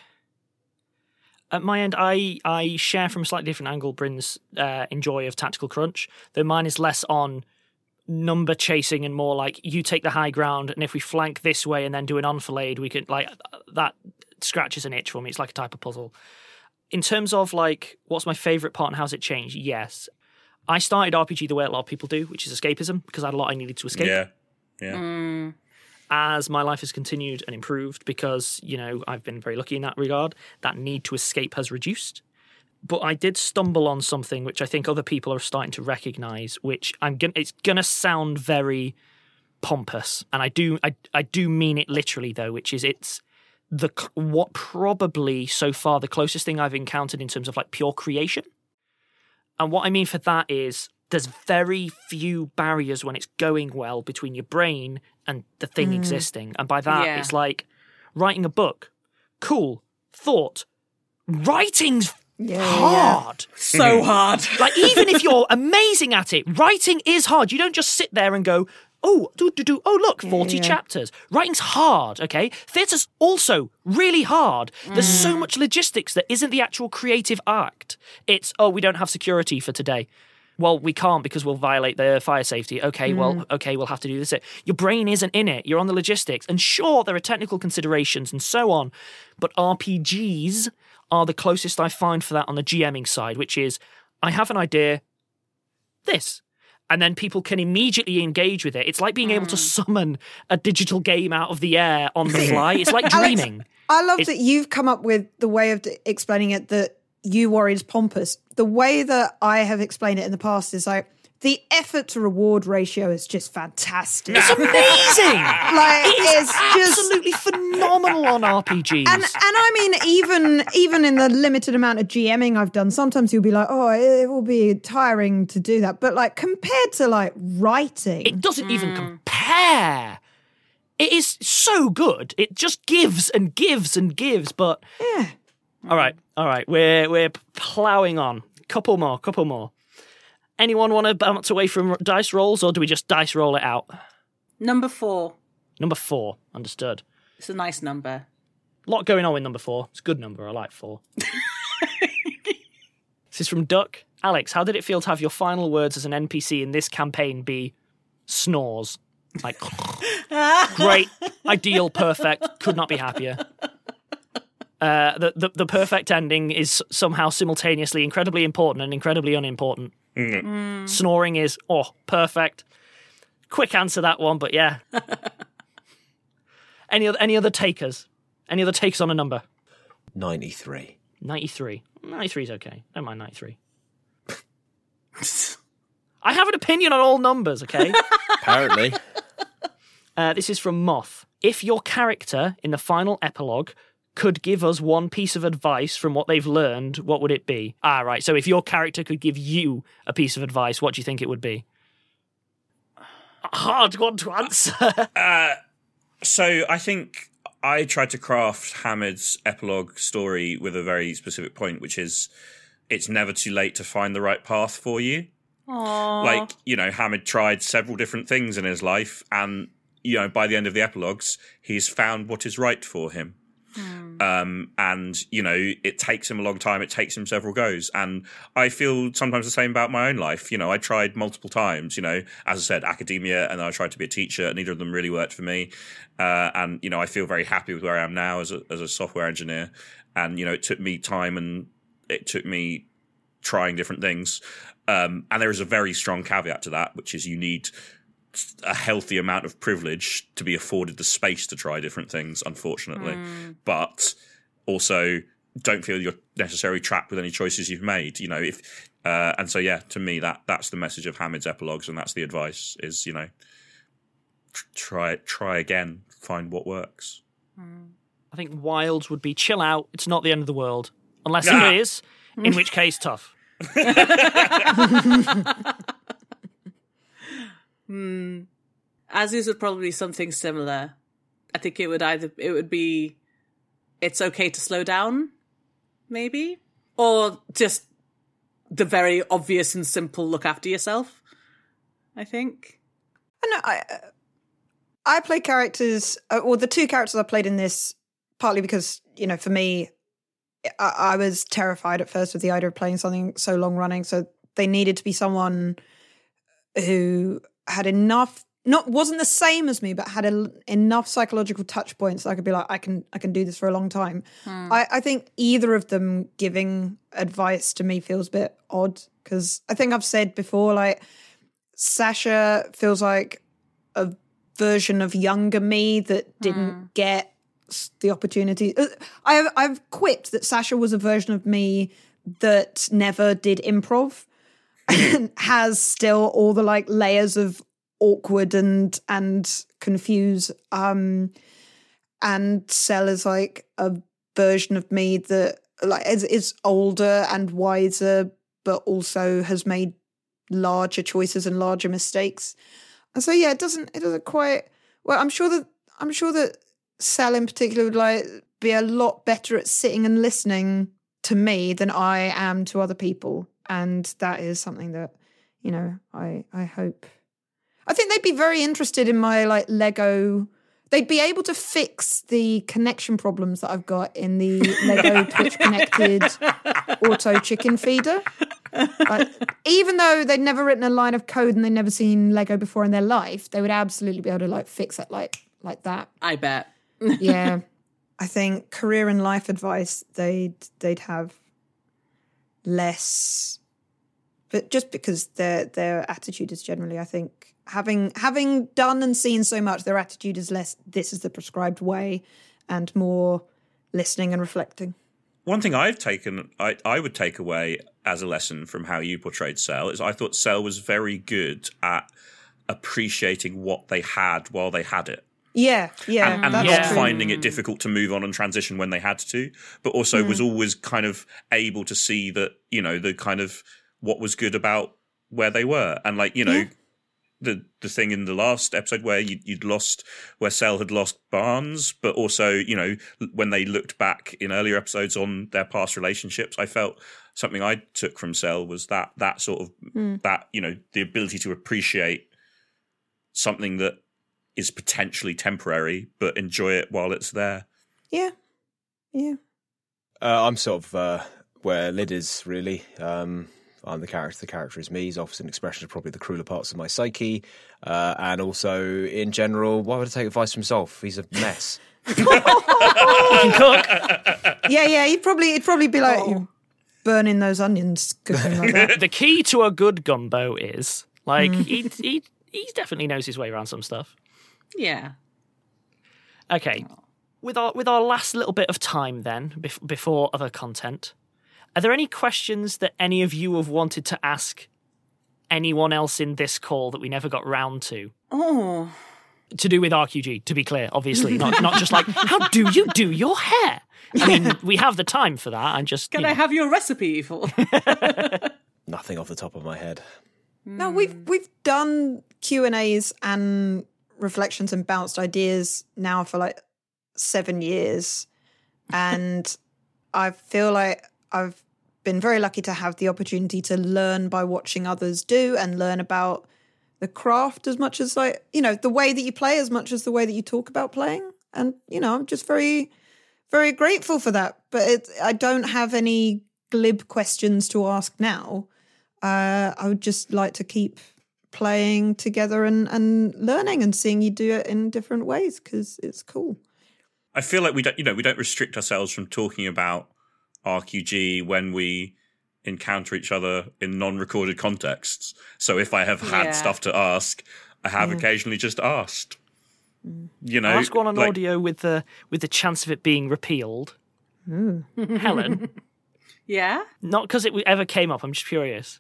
[SPEAKER 2] at my end, I I share from a slightly different angle Bryn's uh, enjoy of Tactical Crunch, though mine is less on number chasing and more like you take the high ground, and if we flank this way and then do an enfilade, we could like that scratches an itch for me. It's like a type of puzzle. In terms of like what's my favorite part and how's it changed? Yes, I started RPG the way a lot of people do, which is escapism, because I had a lot I needed to escape
[SPEAKER 3] Yeah. Yeah.
[SPEAKER 5] Mm.
[SPEAKER 2] as my life has continued and improved because you know I've been very lucky in that regard that need to escape has reduced but I did stumble on something which I think other people are starting to recognize which I'm to it's going to sound very pompous and I do I I do mean it literally though which is it's the what probably so far the closest thing I've encountered in terms of like pure creation and what I mean for that is there's very few barriers when it's going well between your brain and the thing
[SPEAKER 5] Mm.
[SPEAKER 2] existing. And by that,
[SPEAKER 5] Yeah.
[SPEAKER 2] it's like writing a book. Cool. Thought. Writing's hard.
[SPEAKER 5] So mm-hmm. hard.
[SPEAKER 2] like, even if you're amazing at it, writing is hard. You don't just sit there and go, oh, do, do, do, oh, look, 40
[SPEAKER 4] yeah.
[SPEAKER 2] chapters. Writing's hard, okay? Theatre's also really hard. There's so mm. much logistics that isn't the actual creative act. It's, oh, we don't have security for today. Well, we can't because we'll violate the fire safety. Okay, well, mm. okay, we'll have to do this. Your brain isn't in it. You're on the logistics. And sure, there are technical considerations and so on. But RPGs are the closest I find for that on the GMing side, which is I have an idea, this. And then people can immediately engage with it. It's like being able to hmm. summon a digital game out of the air on the fly. It's like
[SPEAKER 4] Alex,
[SPEAKER 2] dreaming.
[SPEAKER 4] I love
[SPEAKER 2] It's-
[SPEAKER 4] that you've come up with the way of explaining it that you worry is pompous. The way that I have explained it in the past is like the effort to reward ratio is just fantastic.
[SPEAKER 2] It's amazing.
[SPEAKER 4] like
[SPEAKER 2] It is
[SPEAKER 4] it's just
[SPEAKER 2] absolutely phenomenal on RPGs.
[SPEAKER 4] and and I mean, even even in the limited amount of GMing I've done, sometimes you'll be like, "Oh, it, it will be tiring to do that," but like compared to like writing,
[SPEAKER 2] it doesn't even hmm. compare. It is so good. It just gives and gives and gives. But
[SPEAKER 4] yeah.
[SPEAKER 2] all right, all right, we're we're ploughing on. Couple more, couple more. Anyone want to bounce away from dice rolls, or do we just dice roll it out?
[SPEAKER 5] Number four.
[SPEAKER 2] Number four, understood.
[SPEAKER 5] It's a nice number.
[SPEAKER 2] A lot going on with number four. It's a good number. I like four. this is from Duck. Alex, how did it feel to have your final words as an NPC in this campaign be snores? Like, great, ideal, perfect, could not be happier. Uh, the, the the perfect ending is somehow simultaneously incredibly important and incredibly unimportant. Snoring is oh perfect. Quick answer that one, but yeah. any other any other takers? Any other takes on a number?
[SPEAKER 6] 93.
[SPEAKER 2] 93. 93 is okay. Don't mind 93. I have an opinion on all numbers, okay?
[SPEAKER 6] Apparently.
[SPEAKER 2] uh, this is from Moth. If your character in the final epilogue could give us one piece of advice from what they've learned, what would it be? Ah, right. So if your character could give you a piece of advice, what do you think it would be? A hard one to answer.
[SPEAKER 3] Uh, so I think I tried to craft Hamid's epilogue story with a very specific point, which is it's never too late to find the right path for you.
[SPEAKER 5] Aww.
[SPEAKER 3] Like, you know, Hamid tried several different things in his life, and, you know, by the end of the epilogues, he's found what is right for him. Um, and you know, it takes him a long time. It takes him several goes, and I feel sometimes the same about my own life. You know, I tried multiple times. You know, as I said, academia, and I tried to be a teacher. Neither of them really worked for me, uh, and you know, I feel very happy with where I am now as a as a software engineer. And you know, it took me time, and it took me trying different things. Um, and there is a very strong caveat to that, which is you need a healthy amount of privilege to be afforded the space to try different things, unfortunately. But also don't feel you're necessarily trapped with any choices you've made. You know, if uh, and so yeah, to me that that's the message of Hamid's epilogues, and that's the advice: is you know, tr- try try again, find what works.
[SPEAKER 2] I think Wilde's would be chill out. It's not the end of the world. Unless
[SPEAKER 3] Ah.
[SPEAKER 2] it is, in which case, tough.
[SPEAKER 5] Hmm. Azu would probably be something similar. I think it would either it would be it's okay to slow down, maybe, or just the very obvious and simple look after yourself. I think.
[SPEAKER 4] I know. I I play characters, uh, or the two characters I played in this, partly because you know, for me, I, I was terrified at first with the idea of playing something so long running. So they needed to be someone who had enough not wasn't the same as me but had a, enough psychological touch points that i could be like i can i can do this for a long time.
[SPEAKER 5] Hmm.
[SPEAKER 4] I, I think either of them giving advice to me feels a bit odd because i think i've said before like sasha feels like a version of younger me that didn't get the opportunity Uh, i've i've quipped that sasha was a version of me that never did improv has still all the like layers of awkward and and confuse um and Cel is like a version of me that like is, is older and wiser but also has made larger choices and larger mistakes. And so yeah it doesn't it doesn't quite well i'm sure that i'm sure that Cel in particular would like be a lot better at sitting and listening to me than i am to other people and that is something that you know i i hope I think they'd be very interested in my like Lego. They'd be able to fix the connection problems that I've got in the Lego Twitch connected auto chicken feeder. Like, even though they'd never written a line of code and they'd never seen Lego before in their life, they would absolutely be able to like fix it like like that.
[SPEAKER 5] I bet.
[SPEAKER 4] yeah, I think career and life advice they'd they'd have less, but just because their their attitude is generally, I think having having done and seen so much, their attitude is less. This is the prescribed way, and more listening and reflecting.
[SPEAKER 3] One thing I've taken, I, I would take away as a lesson from how you portrayed Cel is I thought Cel was very good at appreciating what they had while they had it.
[SPEAKER 4] Yeah, yeah,
[SPEAKER 3] and, and not
[SPEAKER 4] true.
[SPEAKER 3] finding it difficult to move on and transition when they had to, but also
[SPEAKER 4] Mm.
[SPEAKER 3] was always kind of able to see that you know the kind of what was good about where they were, and like you know the the thing in the last episode where you, you'd lost where Cel had lost Barnes, but also you know when they looked back in earlier episodes on their past relationships, I felt something I took from Cel was that that sort of
[SPEAKER 4] Mm.
[SPEAKER 3] that you know the ability to appreciate something that is potentially temporary, but enjoy it while it's there.
[SPEAKER 4] Yeah, yeah.
[SPEAKER 6] Uh, I'm sort of uh, where Lid is really. Um, I'm the character. The character is me. He's offers an expression of probably the crueler parts of my psyche, uh, and also in general. Why would I take advice from Zolf? He's a mess.
[SPEAKER 4] yeah, yeah. He'd probably he'd probably be like you burning those onions, like that.
[SPEAKER 2] the key to a good gumbo is like
[SPEAKER 4] Mm.
[SPEAKER 2] he he he definitely knows his way around some stuff.
[SPEAKER 5] Yeah.
[SPEAKER 2] Okay, oh. with our with our last little bit of time then bef- before other content, are there any questions that any of you have wanted to ask anyone else in this call that we never got round to?
[SPEAKER 5] Oh.
[SPEAKER 2] To do with RQG, to be clear, obviously, not not just like how do you do your hair. I mean, we have the time for that. I'm just
[SPEAKER 5] Can
[SPEAKER 2] you
[SPEAKER 5] I
[SPEAKER 2] know.
[SPEAKER 5] have your recipe for?
[SPEAKER 6] Nothing off the top of my head.
[SPEAKER 4] No, we've we've done Q and A's and reflections and bounced ideas now for like seven years, and I feel like I've been very lucky to have the opportunity to learn by watching others do and learn about the craft as much as like you know the way that you play as much as the way that you talk about playing, and you know I'm just very very grateful for that. But it, I don't have any glib questions to ask now. Uh, I would just like to keep playing together and, and learning and seeing you do it in different ways because it's cool.
[SPEAKER 3] I feel like we don't, you know, we don't restrict ourselves from talking about RQG when we encounter each other in non-recorded contexts. So if I have had
[SPEAKER 2] Yeah.
[SPEAKER 3] stuff to ask, I have
[SPEAKER 2] Mm.
[SPEAKER 3] occasionally just asked. You know,
[SPEAKER 2] I'll ask one on
[SPEAKER 3] like-
[SPEAKER 2] audio with the with the chance of it being repealed. Helen,
[SPEAKER 5] yeah.
[SPEAKER 2] not because it ever came up. I'm just curious.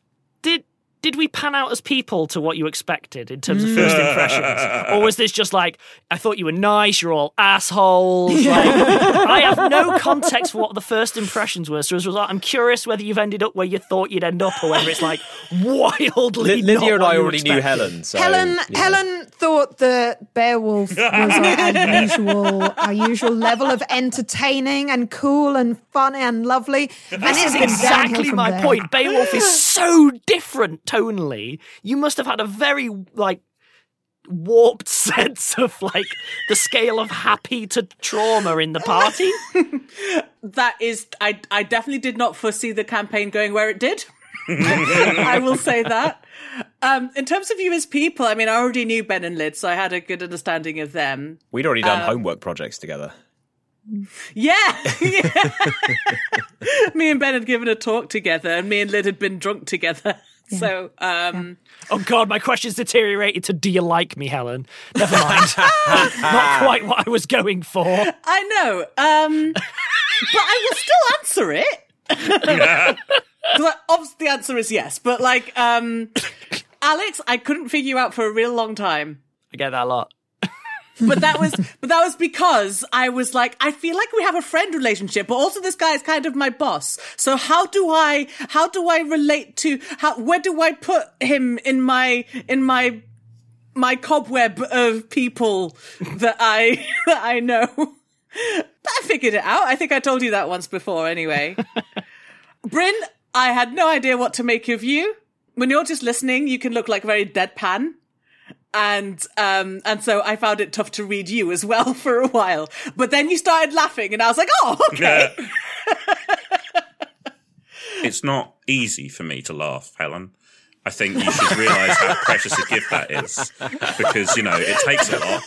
[SPEAKER 2] Did did we pan out as people to what you expected in terms of first impressions, or was this just like I thought you were nice, you're all assholes? Like, I have no context for what the first impressions were, so as a result, I'm curious whether you've ended up where you thought you'd end up, or whether it's like wildly.
[SPEAKER 6] Li- Lydia
[SPEAKER 2] not
[SPEAKER 6] and
[SPEAKER 2] what
[SPEAKER 6] I already knew. Helen. So,
[SPEAKER 4] Helen
[SPEAKER 6] you know.
[SPEAKER 4] Helen thought that Beowulf was our, our usual our usual level of entertaining and cool and funny and lovely. and
[SPEAKER 2] This
[SPEAKER 4] it's
[SPEAKER 2] is exactly my
[SPEAKER 4] there.
[SPEAKER 2] point. Beowulf is so different tonally. You must have had a very like warped sense of like the scale of happy to trauma in the party.
[SPEAKER 5] That is, I, I definitely did not foresee the campaign going where it did. I will say that. Um, in terms of you as people, I mean, I already knew Ben and Lid, so I had a good understanding of them.
[SPEAKER 6] We'd already done
[SPEAKER 5] Um,
[SPEAKER 6] homework projects together.
[SPEAKER 5] Yeah, yeah. me and Ben had given a talk together, and me and Lid had been drunk together. So, um,
[SPEAKER 2] Oh god, my question's deteriorated to do you like me, Helen? Never mind. Not quite what I was going for.
[SPEAKER 5] I know, um, but I will still answer it. 'Cause I- Obviously, the answer is yes, but like, um, Alex, I couldn't figure you out for a real long time.
[SPEAKER 2] I get that a lot.
[SPEAKER 5] But that was but that was because I was like, I feel like we have a friend relationship, but also this guy is kind of my boss. So how do I how do I relate to how where do I put him in my in my my cobweb of people that I that I know? But I figured it out. I think I told you that once before anyway. Bryn, I had no idea what to make of you. When you're just listening, you can look like very deadpan and um and so I found it tough to read you as well for a while. But then you started laughing, and I was like, oh, okay.
[SPEAKER 3] It's not easy for me to laugh, Helen. I think you should realise how precious a gift that is because, you know, it takes a lot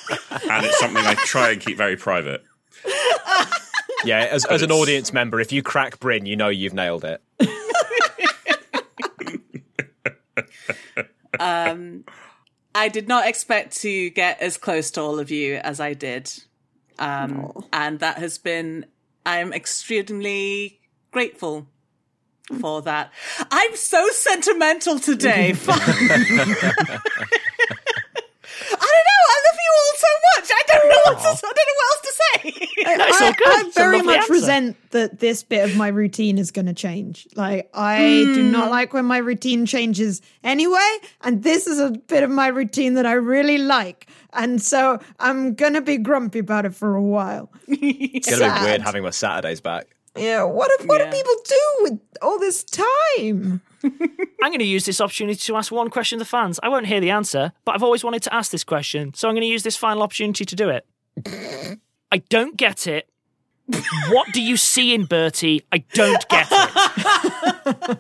[SPEAKER 3] and it's something I try and keep very private.
[SPEAKER 6] Yeah, as, as an audience member, if you crack Bryn, you know you've nailed it.
[SPEAKER 5] Um, I did not expect to get as close to all of you as I did, um, and that has been. I'm extremely grateful for that. I'm so sentimental today. Fuck. I don't know. I love you all so much. I don't know what to. I don't know what else to say.
[SPEAKER 4] I, I very much resent that this bit of my routine is going to change. Like, I do
[SPEAKER 5] Hmm.
[SPEAKER 4] not like when my routine changes anyway. And this is a bit of my routine that I really like. And so I'm going to be grumpy about it for a while.
[SPEAKER 6] It's gonna be weird having my Saturdays back.
[SPEAKER 4] Yeah, what if, what do people do with all this time?
[SPEAKER 2] I'm going to use this opportunity to ask one question to the fans. I won't hear the answer, but I've always wanted to ask this question, so I'm going to use this final opportunity to do it. I don't get it. What do you see in Bertie? I don't get it.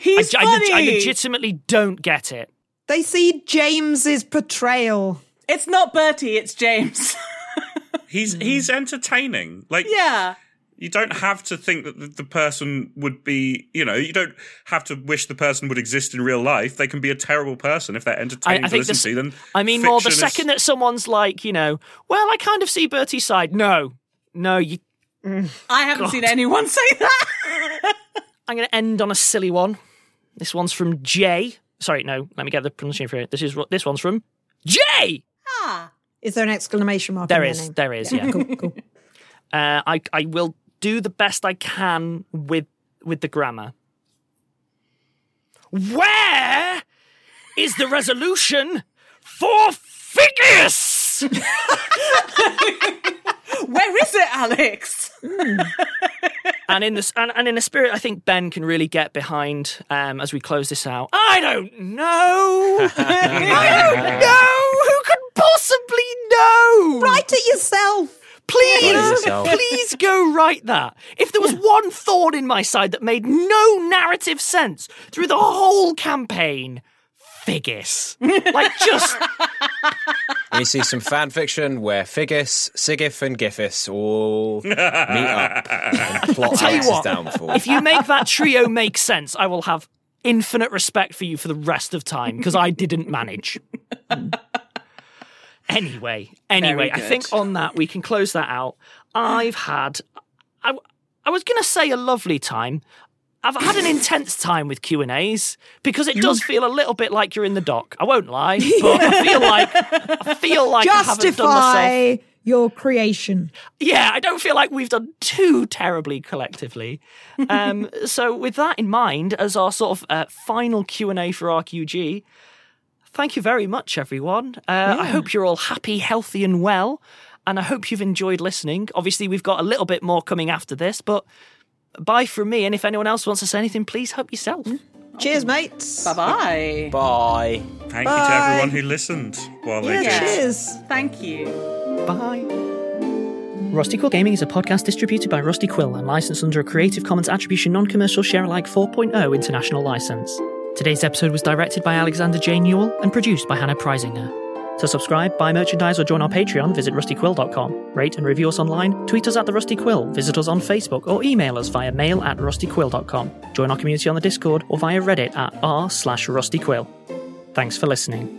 [SPEAKER 5] He's
[SPEAKER 2] I, I I legitimately don't get it.
[SPEAKER 4] They see James's portrayal.
[SPEAKER 5] It's not Bertie. It's James.
[SPEAKER 3] He's he's entertaining. Like
[SPEAKER 5] yeah.
[SPEAKER 3] You don't have to think that the, the person would be, you know, you don't have to wish the person would exist in real life. They can be a terrible person if they're
[SPEAKER 2] I,
[SPEAKER 3] entertaining
[SPEAKER 2] I
[SPEAKER 3] to
[SPEAKER 2] think
[SPEAKER 3] listen
[SPEAKER 2] this,
[SPEAKER 3] to. Then
[SPEAKER 2] I mean, more the
[SPEAKER 3] fiction is-
[SPEAKER 2] second that someone's like, you know, well, I kind of see Bertie's side. No, no, you.
[SPEAKER 5] I haven't
[SPEAKER 2] God.
[SPEAKER 5] seen anyone say that.
[SPEAKER 2] I'm going to end on a silly one. This one's from Jay. Sorry, no, let me get the pronunciation for it. This is this one's from Jay.
[SPEAKER 5] Ah.
[SPEAKER 4] Is there an exclamation mark?
[SPEAKER 2] There
[SPEAKER 4] in
[SPEAKER 2] is,
[SPEAKER 4] their name?
[SPEAKER 2] there is, yeah.
[SPEAKER 4] cool, cool.
[SPEAKER 2] Uh, I I will do the best I can with with the grammar. Where is the resolution for Figgis?
[SPEAKER 5] Where is it, Alex?
[SPEAKER 2] and in this and, and in the spirit, I think Ben can really get behind um, as we close this out. I don't know. I don't know. Who could possibly know?
[SPEAKER 4] Write it yourself.
[SPEAKER 2] Please,
[SPEAKER 6] Write it yourself.
[SPEAKER 2] please go write that. If there was one thorn in my side that made no narrative sense through the whole campaign, Figgis. Like just
[SPEAKER 6] We see some fan fiction where Figgis, Sigif, and Giffis all meet up and plot
[SPEAKER 2] tell you
[SPEAKER 6] Alex's
[SPEAKER 2] what,
[SPEAKER 6] downfall.
[SPEAKER 2] if you make that trio make sense, I will have infinite respect for you for the rest of time because I didn't manage. Anyway, anyway, I think on that we can close that out. I've had, I, I was going to say a lovely time. I've had an intense time with Q and A's because it does feel a little bit like you're in the dock. I won't lie, but I feel like I feel like I haven't done myself.
[SPEAKER 4] Justify your creation.
[SPEAKER 2] Yeah, I don't feel like we've done too terribly collectively. Um, so, with that in mind, as our sort of uh, final Q and A for RQG, thank you very much, everyone. Uh, I hope you're all happy, healthy, and well, and I hope you've enjoyed listening. Obviously, we've got a little bit more coming after this, but bye from me. And if anyone else wants to say anything, please help yourself.
[SPEAKER 4] Cheers, mates.
[SPEAKER 5] Bye bye.
[SPEAKER 6] Bye.
[SPEAKER 3] Thank you to everyone who listened while they
[SPEAKER 4] Yeah,
[SPEAKER 3] did.
[SPEAKER 4] cheers.
[SPEAKER 5] Thank you.
[SPEAKER 2] Bye. Rusty Quill Gaming is a podcast distributed by Rusty Quill and licensed under a Creative Commons Attribution Non Commercial Share Alike 4.0 international license. Today's episode was directed by Alexander J. Newall and produced by Hannah Preisinger. To subscribe, buy merchandise, or join our Patreon, visit rustyquill.com. Rate and review us online, tweet us at The Rusty Quill, visit us on Facebook, or email us via mail at rustyquill.com. Join our community on the Discord or via Reddit at r slash rustyquill. Thanks for listening.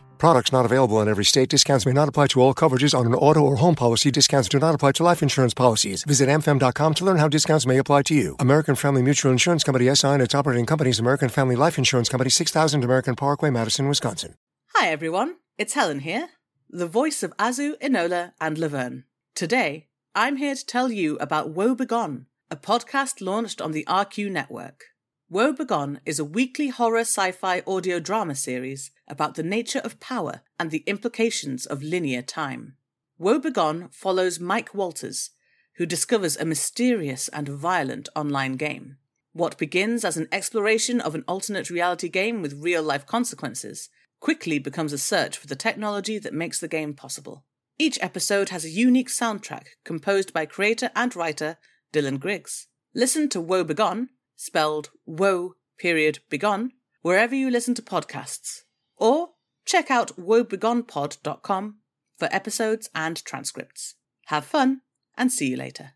[SPEAKER 7] Products not available in every state. Discounts may not apply to all coverages on an auto or home policy. Discounts do not apply to life insurance policies. Visit amfam.com to learn how discounts may apply to you. American Family Mutual Insurance Company SI and its operating companies American Family Life Insurance Company 6000 American Parkway, Madison, Wisconsin.
[SPEAKER 5] Hi everyone, it's Helen here, the voice of Azu, Enola, and Laverne. Today, I'm here to tell you about Woe Begone, a podcast launched on the RQ network. Woe Begone is a weekly horror sci fi audio drama series about the nature of power and the implications of linear time. Woe Begone follows Mike Walters, who discovers a mysterious and violent online game. What begins as an exploration of an alternate reality game with real life consequences quickly becomes a search for the technology that makes the game possible. Each episode has a unique soundtrack composed by creator and writer Dylan Griggs. Listen to Woe Begone, spelled Woe period Begone, wherever you listen to podcasts. Or check out woebegonepod.com for episodes and transcripts. Have fun and see you later.